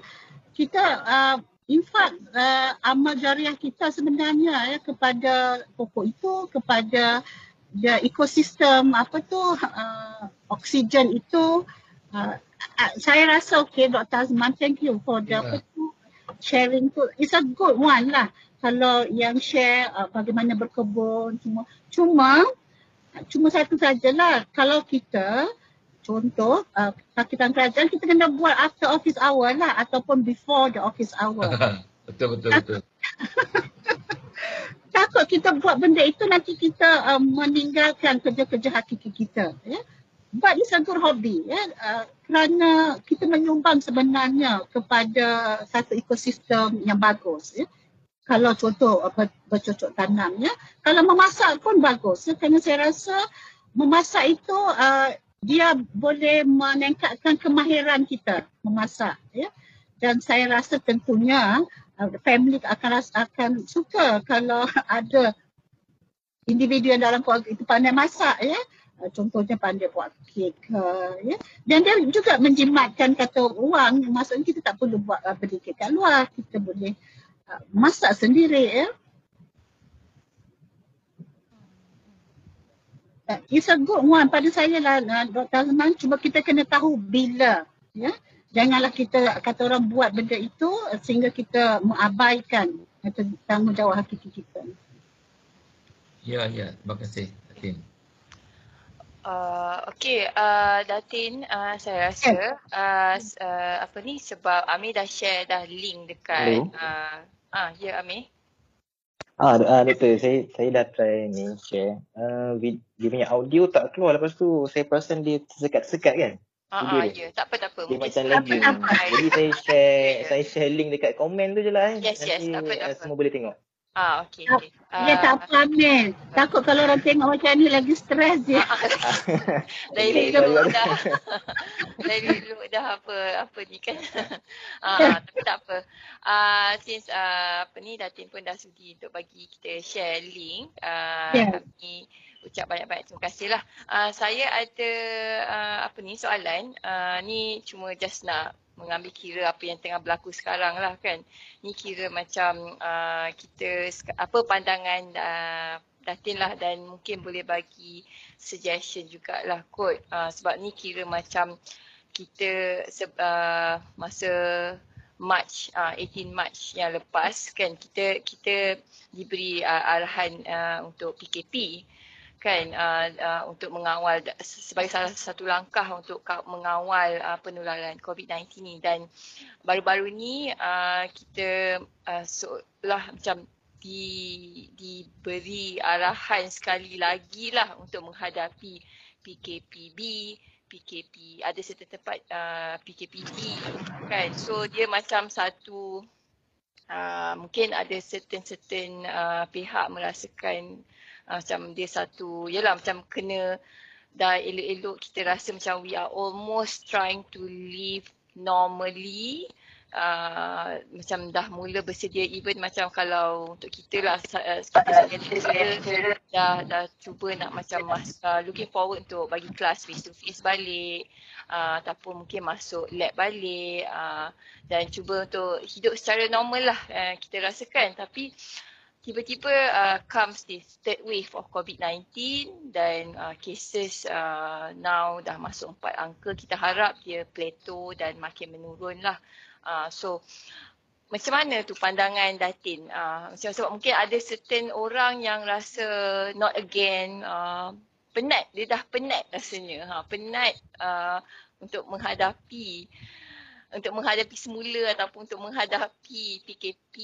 kita uh, infak uh, amal jariah kita sebenarnya ya kepada pokok itu kepada the ekosistem apa tu uh, oksigen itu uh, uh, saya rasa okey Dr. Azman thank you for the yeah. tu, sharing tu it's a good one lah kalau yang share uh, bagaimana berkebun semua cuma cuma satu sajalah kalau kita contoh uh, sakitan kerajaan kita kena buat after office hour lah ataupun before the office hour. betul betul betul. Takut kita buat benda itu nanti kita uh, meninggalkan kerja-kerja hakiki kita. Ya? But it's a good hobby. Ya? Uh, kerana kita menyumbang sebenarnya kepada satu ekosistem yang bagus. Ya? Kalau contoh uh, bercocok tanam. Ya? Kalau memasak pun bagus. Ya? Kerana saya rasa memasak itu uh, dia boleh meningkatkan kemahiran kita memasak ya. Dan saya rasa tentunya uh, family akan akan suka kalau ada individu yang dalam keluarga itu pandai masak ya. Uh, contohnya pandai buat kek uh, ya. Dan dia juga menjimatkan kata wang maksudnya kita tak perlu buat uh, beli kek kat luar. Kita boleh uh, masak sendiri ya it's a good one. Pada saya lah uh, Dr. Azman cuma kita kena tahu bila ya. Janganlah kita kata orang buat benda itu uh, sehingga kita mengabaikan tanggungjawab hakiki kita. Ya ya. Terima kasih Datin uh, okey uh, Datin uh, saya rasa yeah. uh, uh, apa ni sebab Ami dah share dah link dekat ah uh, uh, ya Ami Ah, uh, doktor, saya saya dah try ni share. Uh, dia punya audio tak keluar lepas tu saya perasan dia tersekat-sekat kan. Ah, uh, ya, tak apa tak apa. Dia macam lagi. Jadi saya share saya share link dekat komen tu je lah. Eh. Yes, yes, tak apa, tak apa. Semua boleh tengok. Ah, okey. Okay. Uh, ya tak apa Amin. Takut kalau orang tengok macam ni lagi stres je. dari dulu dah. dari dulu dah apa apa ni kan. ah, tapi tak apa. Ah, uh, since uh, apa ni Datin pun dah sudi untuk bagi kita share link. Ah, uh, yeah. kami ucap banyak-banyak terima kasih lah. Uh, saya ada uh, apa ni soalan. Uh, ni cuma just nak mengambil kira apa yang tengah berlaku sekarang lah kan. Ni kira macam uh, kita apa pandangan uh, Datin lah dan mungkin boleh bagi suggestion jugalah kot. Uh, sebab ni kira macam kita uh, masa March, uh, 18 March yang lepas kan kita kita diberi uh, arahan uh, untuk PKP kan uh, uh, untuk mengawal sebagai salah satu langkah untuk mengawal uh, penularan COVID-19 ni dan baru-baru ni uh, kita uh, seolah macam di, diberi arahan sekali lagi lah untuk menghadapi PKPB PKP, ada certain tempat uh, PKPD kan. So dia macam satu uh, mungkin ada certain-certain uh, pihak merasakan uh, macam dia satu, yalah macam kena dah elok-elok kita rasa macam we are almost trying to live normally. Uh, macam dah mula bersedia even macam kalau untuk kita lah uh, kita dah dah cuba nak macam mas, uh, looking forward untuk bagi kelas face to face balik uh, ataupun mungkin masuk lab balik uh, dan cuba untuk hidup secara normal lah uh, kita rasakan. Tapi tiba-tiba uh, comes this third wave of COVID-19 dan uh, cases uh, now dah masuk empat angka. Kita harap dia plateau dan makin menurun lah. Uh, so macam mana tu pandangan Datin? Uh, sebab mungkin ada certain orang yang rasa not again uh, penat. Dia dah penat rasanya. Ha, penat uh, untuk menghadapi untuk menghadapi semula ataupun untuk menghadapi PKP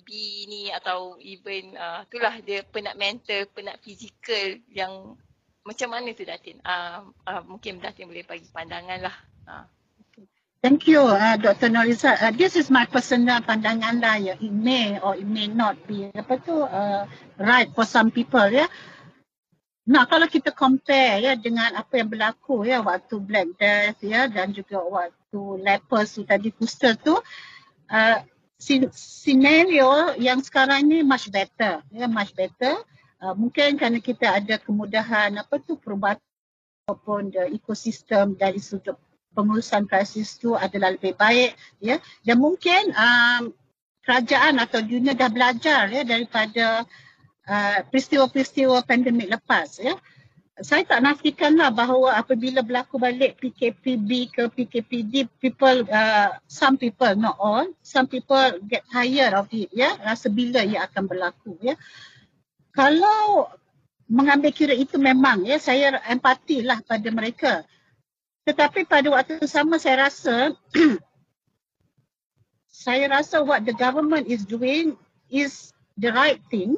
B ni atau even uh, itulah dia penat mental, penat fizikal yang macam mana tu Datin? Uh, uh, mungkin Datin boleh bagi pandangan lah. Uh. Thank you, uh, Dr. Noriza. Uh, this is my personal pandangan lah. Ya. It may or it may not be apa tu uh, right for some people. Ya. Nah, kalau kita compare ya dengan apa yang berlaku ya waktu Black Death ya dan juga waktu lepers tu tadi booster tu uh, scenario yang sekarang ni much better ya much better. Uh, mungkin kerana kita ada kemudahan apa tu perubatan ataupun the ekosistem dari sudut pengurusan krisis tu adalah lebih baik ya. Dan mungkin um, kerajaan atau dunia dah belajar ya daripada Uh, peristiwa-peristiwa pandemik lepas ya. Saya tak nafikanlah bahawa apabila berlaku balik PKPB ke PKPD people uh, some people not all some people get tired of it ya rasa bila ia akan berlaku ya. Kalau mengambil kira itu memang ya saya empatilah pada mereka. Tetapi pada waktu sama saya rasa saya rasa what the government is doing is the right thing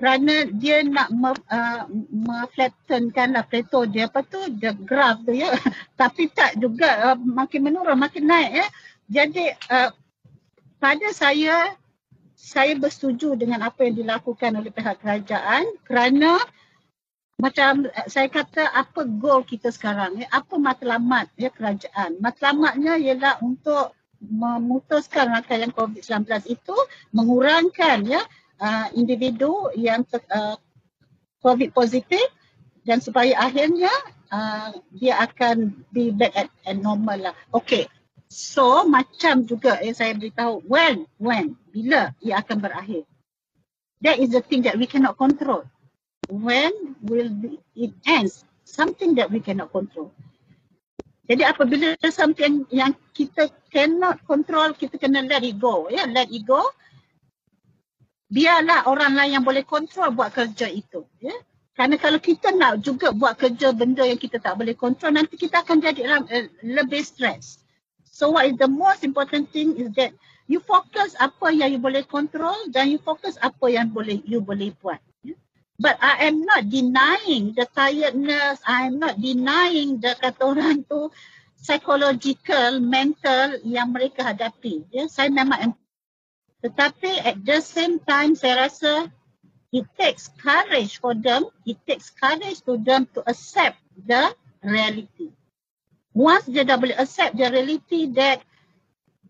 kerana dia nak me, uh, me-flattenkan lah plateau dia. Apa tu? The graph tu ya. Tapi tak juga uh, makin menurun makin naik ya. Jadi uh, pada saya saya bersetuju dengan apa yang dilakukan oleh pihak kerajaan kerana macam uh, saya kata apa goal kita sekarang ya. Apa matlamat ya kerajaan. Matlamatnya ialah untuk memutuskan rangkaian COVID-19 itu mengurangkan ya uh, individu yang uh, COVID positif dan supaya akhirnya uh, dia akan be back at, at normal lah. Okay. So macam juga yang saya beritahu when, when, bila ia akan berakhir. That is the thing that we cannot control. When will it ends? Something that we cannot control. Jadi apabila something yang kita cannot control, kita kena let it go. Yeah, let it go biarlah orang lain yang boleh kontrol buat kerja itu. Ya? Kerana kalau kita nak juga buat kerja benda yang kita tak boleh kontrol, nanti kita akan jadi uh, lebih stres. So what is the most important thing is that you focus apa yang you boleh kontrol dan you focus apa yang boleh you boleh buat. Ya? But I am not denying the tiredness, I am not denying the kata orang tu psychological, mental yang mereka hadapi. Ya? Saya memang tetapi at the same time saya rasa it takes courage for them, it takes courage to them to accept the reality. Once dia dah boleh accept the reality that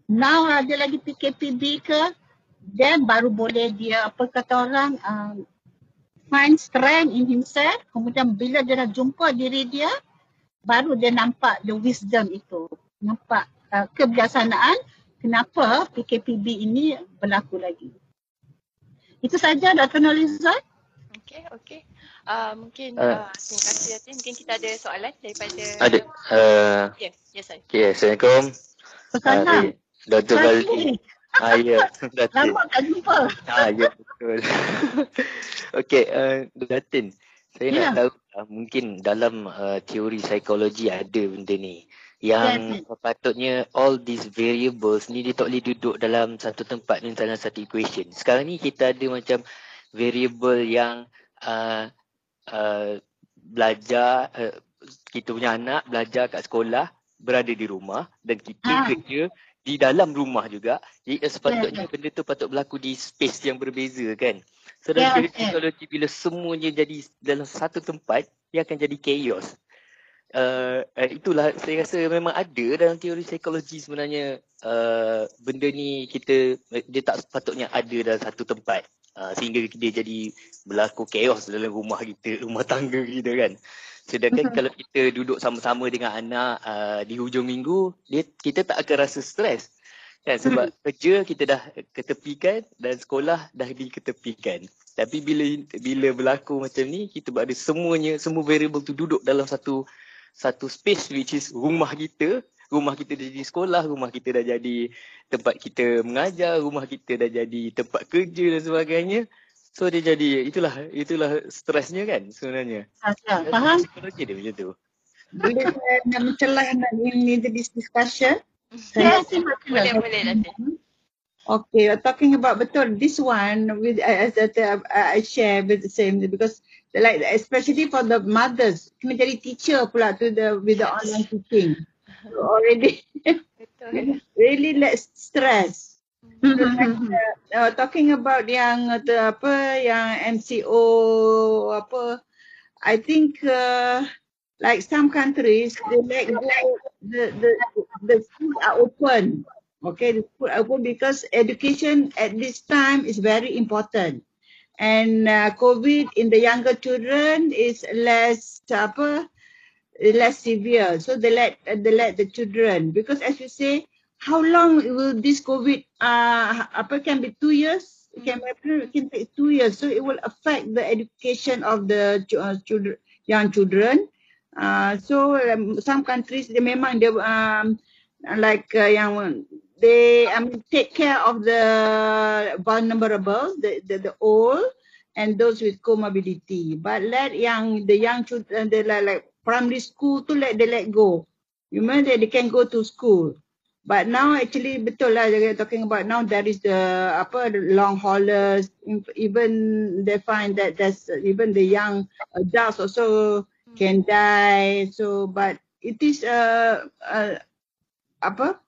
now ada lagi PKPB ke, then baru boleh dia apa kata orang um, find strength in himself. Kemudian bila dia dah jumpa diri dia, baru dia nampak the wisdom itu. Nampak uh, kebijaksanaan kenapa PKPB ini berlaku lagi. Itu saja Dr. Noliza. Okey, okey. Uh, mungkin uh, uh, terima kasih Yatin. Mungkin kita ada soalan daripada Ada. Uh, yes, yes saya. Okay, Assalamualaikum. Assalamualaikum. Uh, Dr. Baldi. Ah, ya. Lama tak jumpa. Ah, ya, betul. okey, uh, Datin. Saya yeah. nak ya. tahu uh, mungkin dalam uh, teori psikologi ada benda ni yang yes. patutnya all these variables ni dia tak boleh duduk dalam satu tempat ni dalam satu equation. Sekarang ni kita ada macam variable yang uh, uh, belajar uh, kita punya anak belajar kat sekolah berada di rumah dan kita ha. kerja di dalam rumah juga. Jadi sepatutnya yeah, benda tu patut berlaku di space yang berbeza kan. So dalam yeah, yeah. bila semuanya jadi dalam satu tempat, dia akan jadi chaos. Uh, itulah saya rasa memang ada dalam teori psikologi sebenarnya uh, benda ni kita dia tak sepatutnya ada dalam satu tempat uh, sehingga dia jadi berlaku chaos dalam rumah kita, rumah tangga kita kan. Sedangkan kalau kita duduk sama-sama dengan anak uh, di hujung minggu, dia, kita tak akan rasa stres. Kan? Sebab hmm. kerja kita dah ketepikan dan sekolah dah diketepikan. Tapi bila bila berlaku macam ni, kita ada semuanya, semua variable tu duduk dalam satu satu space which is rumah kita. Rumah kita dah jadi sekolah, rumah kita dah jadi tempat kita mengajar, rumah kita dah jadi tempat kerja dan sebagainya. So dia jadi itulah itulah stresnya kan sebenarnya. Ya, faham? Psikologi dia macam tu. Boleh saya nak mencelah nak ini this discussion? Ya, boleh boleh nanti. Okay, talking about betul this one with as that uh, I share with the same because like especially for the mothers kena jadi teacher pula to the with the online teaching. So already really less stress. Mm-hmm. uh, talking about yang the apa yang MCO apa I think uh, like some countries they let go the the the school are open okay school are open because education at this time is very important and uh, covid in the younger children is less apa less severe so they let they let the children because as you say how long will this COVID, uh, apa can be two years? It can, it can take two years. So it will affect the education of the uh, children, young children. Uh, so um, some countries, they memang they um, like uh, yang they um, take care of the vulnerable, the, the, the old, and those with comorbidity. But let young, the young children, they like, like primary school to let they let go. You mean that they can go to school. But now actually betul lah you're talking about now there is the apa long haulers even they find that there's even the young adults also can die so but it is uh, uh apa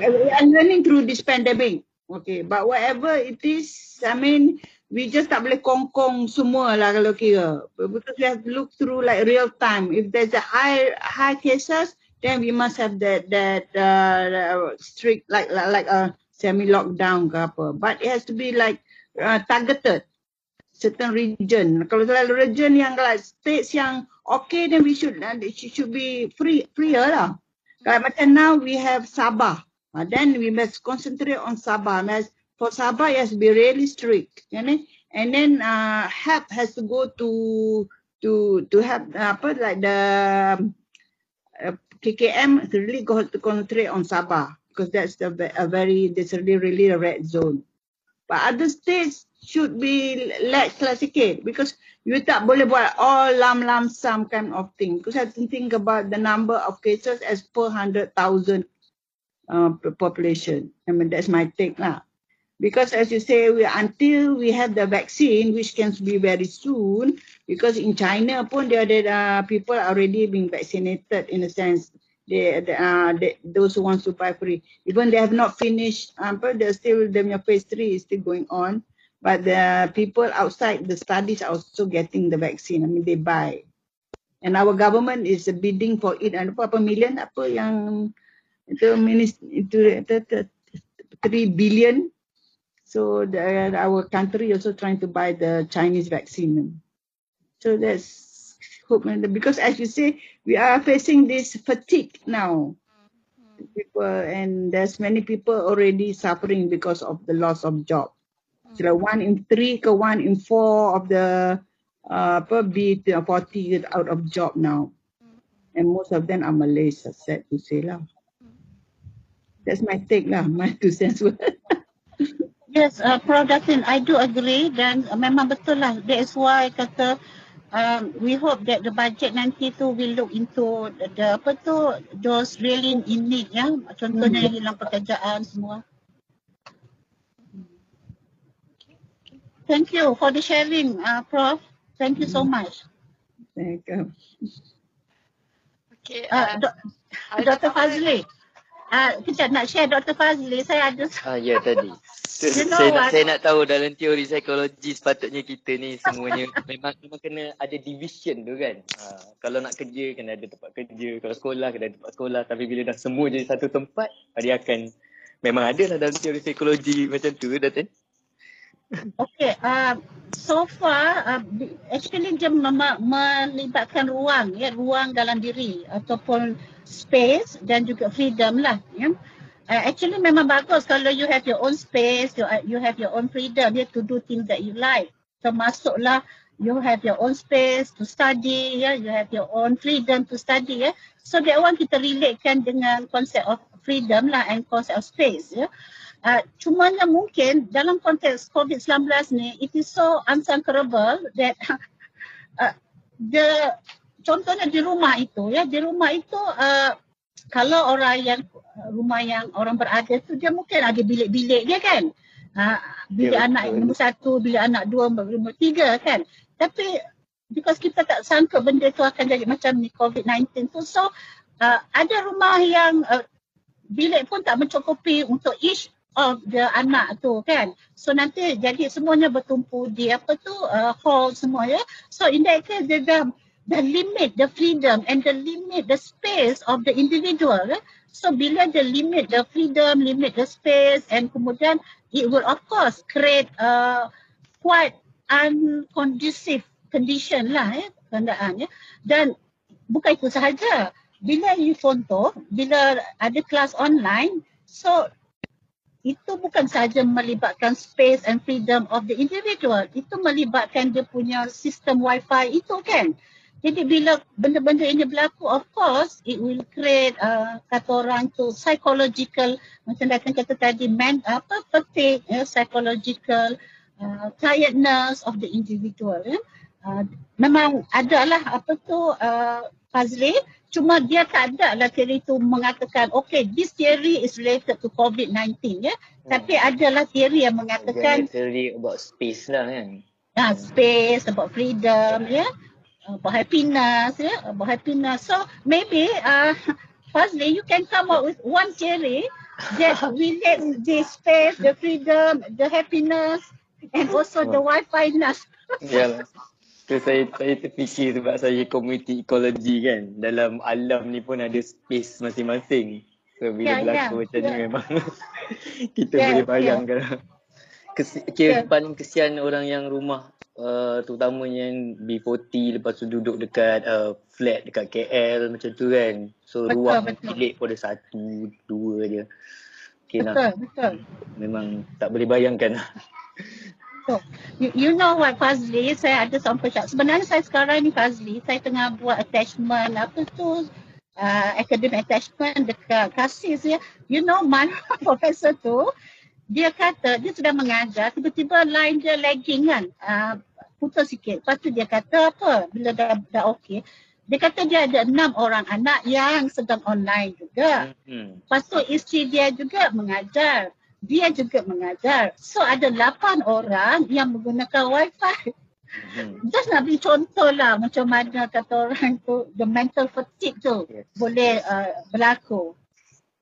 I'm learning through this pandemic. Okay but whatever it is I mean we just tak boleh kongkong semua lah kalau kira. Because we have to look through like real time. If there's a high high cases then we must have that that uh, strict like like, like a semi lockdown ke apa. But it has to be like uh, targeted. Certain region. Kalau selalu region yang like states yang okay then we should uh, it should be free freer lah kalau macam now we have Sabah uh, then we must concentrate on Sabah for Sabah it has to be really strict you know? and then uh, help has to go to to to have uh, apa like the uh, KKM really got to concentrate on Sabah because that's the a very that's really really a red zone. But other states should be let classificate because you tak boleh buat all lam lam sum kind of thing. Because I think about the number of cases as per hundred thousand uh, population. I mean that's my take lah. Because as you say, we, until we have the vaccine, which can be very soon, because in China pun there are uh, people already being vaccinated in a sense. Uh, those who want to buy free, even they have not finished, um, but they're still, the phase three is still going on. But the people outside the studies are also getting the vaccine. I mean, they buy. And our government is bidding for it. And apa, million apa yang itu itu, itu, itu, three billion So the, our country also trying to buy the Chinese vaccine. So that's hope because as you say, we are facing this fatigue now. People and there's many people already suffering because of the loss of job. So like one in three, one in four of the uh, probably 40 out of job now. And most of them are Malays, sad to say lah. That's my take lah, my two cents worth. Yes, uh, Prof. Datin, I do agree dan memang betul lah. That is why kata um, we hope that the budget nanti tu will look into the, the apa tu those really in need ya. Contohnya hmm. yang hilang pekerjaan semua. Thank you for the sharing, uh, Prof. Thank you so hmm. much. Assalamualaikum. Okay. Uh, Uh, Dr. Fazli. Uh, kejap nak share Dr. Fazli. Saya ada Ah ya tadi. Tu, You know saya, nak, what? saya nak tahu dalam teori psikologi sepatutnya kita ni semuanya memang memang kena ada division tu kan. Ha, kalau nak kerja kena ada tempat kerja, kalau sekolah kena ada tempat sekolah tapi bila dah semua jadi satu tempat dia akan memang ada lah dalam teori psikologi macam tu Datin. Okay, uh, so far uh, actually dia mem- melibatkan ruang ya, ruang dalam diri ataupun space dan juga freedom lah ya. Uh, actually memang bagus kalau you have your own space, you, you have your own freedom ya to do things that you like. Termasuklah you have your own space to study ya, you have your own freedom to study ya. So that one kita relatekan dengan konsep of freedom lah and concept of space ya. Uh, cumanya mungkin dalam konteks COVID-19 ni, it is so unconquerable that uh, the contohnya di rumah itu ya, di rumah itu uh, kalau orang yang rumah yang orang berada tu dia mungkin ada bilik-bilik dia kan. Uh, bilik Ya, anak betul. nombor satu, bilik anak dua, nombor tiga kan. Tapi because kita tak sangka benda tu akan jadi macam ni COVID-19 tu. So uh, ada rumah yang uh, bilik pun tak mencukupi untuk each of the anak tu kan. So nanti jadi semuanya bertumpu di apa tu uh, hall semua ya. So in that case dia dah the limit the freedom and the limit the space of the individual ya. So bila the limit the freedom, limit the space and kemudian it will of course create uh, quite unconducive condition lah ya keadaan ya. Dan bukan itu sahaja. Bila you contoh, bila ada kelas online, so itu bukan sahaja melibatkan space and freedom of the individual. Itu melibatkan dia punya sistem wifi itu kan. Jadi bila benda-benda ini berlaku, of course, it will create uh, kata orang tu psychological, macam datang kata tadi, man, apa, fatigue, ya, psychological uh, tiredness of the individual. Ya. Uh, memang adalah apa tu uh, Fazli, cuma dia tak ada lah teori tu mengatakan okay this theory is related to COVID-19 ya. Tapi adalah teori yang mengatakan theory about space lah kan. uh, space, about freedom ya, about happiness ya, about happiness. So maybe uh, Fazli you can come up with one theory that relates the space, the freedom, the happiness and also the wifi-ness. Yalah. Tu saya saya terfikir sebab saya community ecology kan. Dalam alam ni pun ada space masing-masing. So bila Ya, berlaku ya, macam ni ya. memang kita Ya, boleh ya. bayangkan. Kes, kira Ya. paling kesian orang yang rumah uh, terutamanya yang B40 lepas tu duduk dekat uh, flat dekat KL macam tu kan. So Betul, ruang betul. bilik pun ada satu, dua je. Okay, Betul, nah, betul. memang tak boleh bayangkan lah. So, you, you know what Fazli, saya ada sampai cak. Sebenarnya saya sekarang ni Fazli, saya tengah buat attachment apa tu uh, academic attachment dekat KASIS ya. You know my professor tu dia kata dia sedang mengajar tiba-tiba line dia lagging kan. Uh, putus sikit. Lepas tu dia kata apa bila dah, dah okey. Dia kata dia ada enam orang anak yang sedang online juga. Hmm. Lepas tu isteri dia juga mengajar. Dia juga mengajar. So ada lapan orang yang menggunakan wifi. Hmm. Just nak beri contoh lah macam mana kata orang tu the mental fatigue tu Yes. boleh uh, berlaku.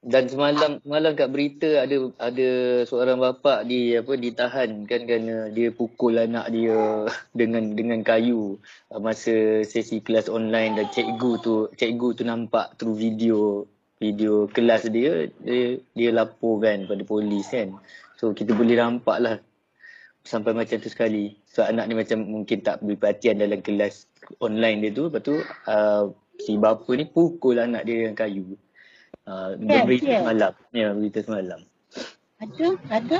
Dan semalam semalam kat berita ada ada seorang bapa di apa ditahan kan kerana dia pukul anak dia dengan dengan kayu masa sesi kelas online dan cikgu tu cikgu tu nampak through video video kelas dia dia dia laporkan pada polis kan. So kita boleh nampak lah sampai macam tu sekali. So anak ni macam mungkin tak beri perhatian dalam kelas online dia tu. Lepas tu uh, si bapa ni pukul anak dia dengan kayu. Uh, Yes, berita yes. semalam. Ya, berita semalam. Ada, ada.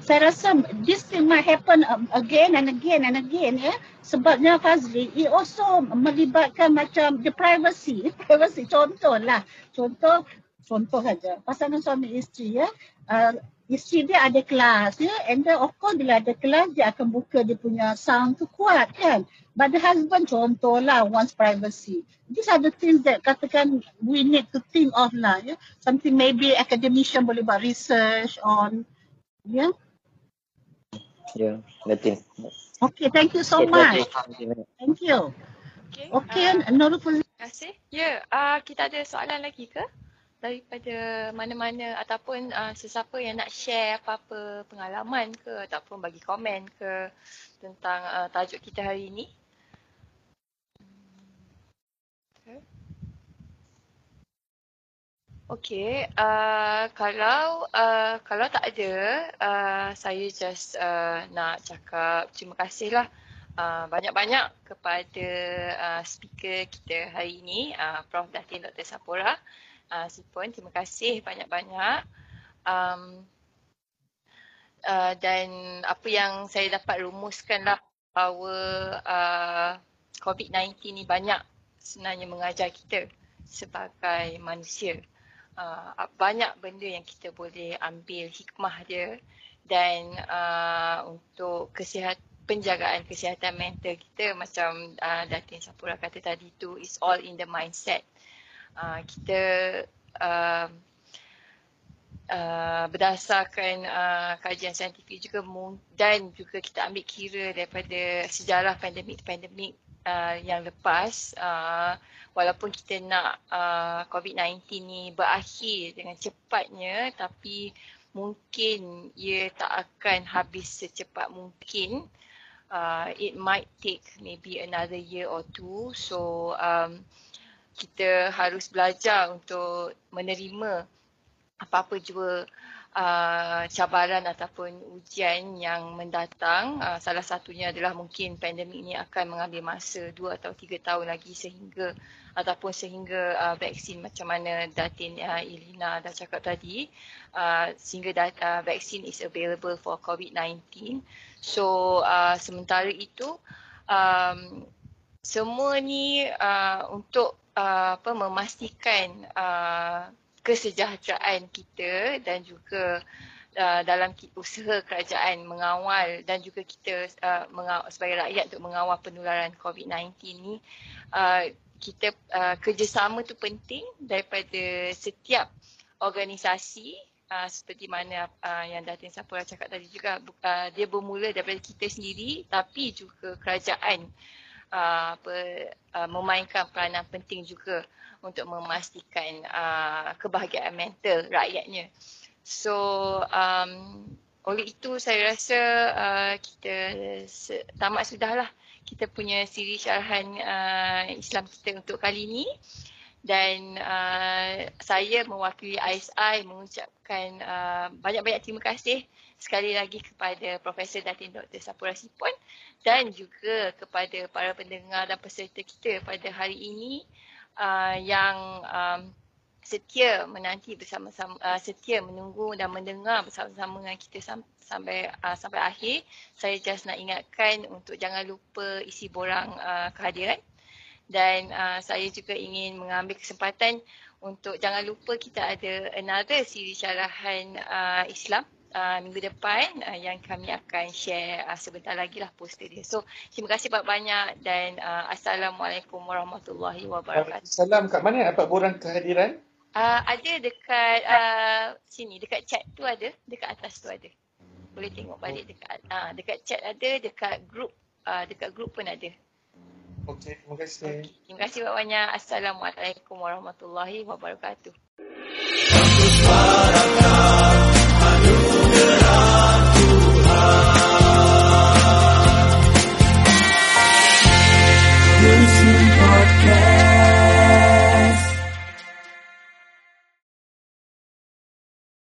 Saya rasa this thing might happen um, again and again and again ya. Sebabnya Fazli, it also melibatkan macam the privacy. Privacy contoh lah. Contoh, contoh saja. Pasangan suami isteri ya. Uh, isteri dia ada kelas ya. And then of course bila ada kelas dia akan buka dia punya sound tu kuat kan. But the husband contoh lah wants privacy. These are the things that katakan we need to think of lah ya. Something maybe academician boleh buat research on. Ya. Ya, Datin. Okay, thank you so Okay, much. Thank you. Okey, okay, uh, Nurul. Terima kasih. Ya, yeah, uh, kita ada soalan lagi ke? Daripada mana-mana ataupun uh, sesiapa yang nak share apa-apa pengalaman ke ataupun bagi komen ke tentang uh, tajuk kita hari ini. Okey, uh, kalau uh, kalau tak ada, uh, saya just uh, nak cakap terima kasihlah uh, banyak-banyak kepada uh, speaker kita hari ini, uh, Prof. Datin Dr. Sapura. Uh, Sipun, terima kasih banyak-banyak. Um, uh, dan apa yang saya dapat rumuskanlah bahawa uh, COVID-19 ni banyak sebenarnya mengajar kita sebagai manusia uh, banyak benda yang kita boleh ambil hikmah dia dan uh, untuk kesihat penjagaan kesihatan mental kita macam uh, Datin Sapura kata tadi tu is all in the mindset. Uh, kita uh, uh, berdasarkan uh, kajian saintifik juga dan juga kita ambil kira daripada sejarah pandemik-pandemik uh, yang lepas uh, walaupun kita nak uh, COVID-19 ni berakhir dengan cepatnya tapi mungkin ia tak akan habis secepat mungkin. Uh, it might take maybe another year or two. So um, kita harus belajar untuk menerima apa-apa juga uh, cabaran ataupun ujian yang mendatang. Uh, salah satunya adalah mungkin pandemik ini akan mengambil masa dua atau tiga tahun lagi sehingga ataupun sehingga uh, vaksin macam mana Datin uh, Ilina dah cakap tadi uh, sehingga dat, uh, vaksin is available for COVID-19. So uh, sementara itu um, semua ni uh, untuk uh, apa memastikan uh, kesejahteraan kita dan juga uh, dalam usaha kerajaan mengawal dan juga kita uh, mengawal, sebagai rakyat untuk mengawal penularan COVID-19 ni uh, kita uh, kerjasama tu penting daripada setiap organisasi uh, seperti mana uh, yang Datin Sapura cakap tadi juga uh, dia bermula daripada kita sendiri tapi juga kerajaan uh, apa, uh, memainkan peranan penting juga untuk memastikan uh, kebahagiaan mental rakyatnya. So um, oleh itu saya rasa uh, kita tamat sudahlah kita punya siri syarahan uh, Islam kita untuk kali ini dan uh, saya mewakili ISI mengucapkan uh, banyak-banyak terima kasih sekali lagi kepada Profesor Datin Dr. Sapura Sipon dan juga kepada para pendengar dan peserta kita pada hari ini uh, yang um, setia menanti bersama-sama uh, setia menunggu dan mendengar bersama-sama dengan kita sam- sampai uh, sampai akhir saya just nak ingatkan untuk jangan lupa isi borang uh, kehadiran dan uh, saya juga ingin mengambil kesempatan untuk jangan lupa kita ada another siri syarahan uh, Islam uh, minggu depan uh, yang kami akan share uh, sebentar lagi lah poster dia. So terima kasih banyak-banyak dan uh, Assalamualaikum warahmatullahi wabarakatuh. Salam kat mana dapat borang kehadiran? Uh, ada dekat uh, sini, dekat chat tu ada, dekat atas tu ada. Boleh tengok balik dekat uh, dekat chat ada, dekat group uh, dekat group pun ada. Okey, terima kasih. Okay. Terima kasih banyak. Assalamualaikum warahmatullahi wabarakatuh.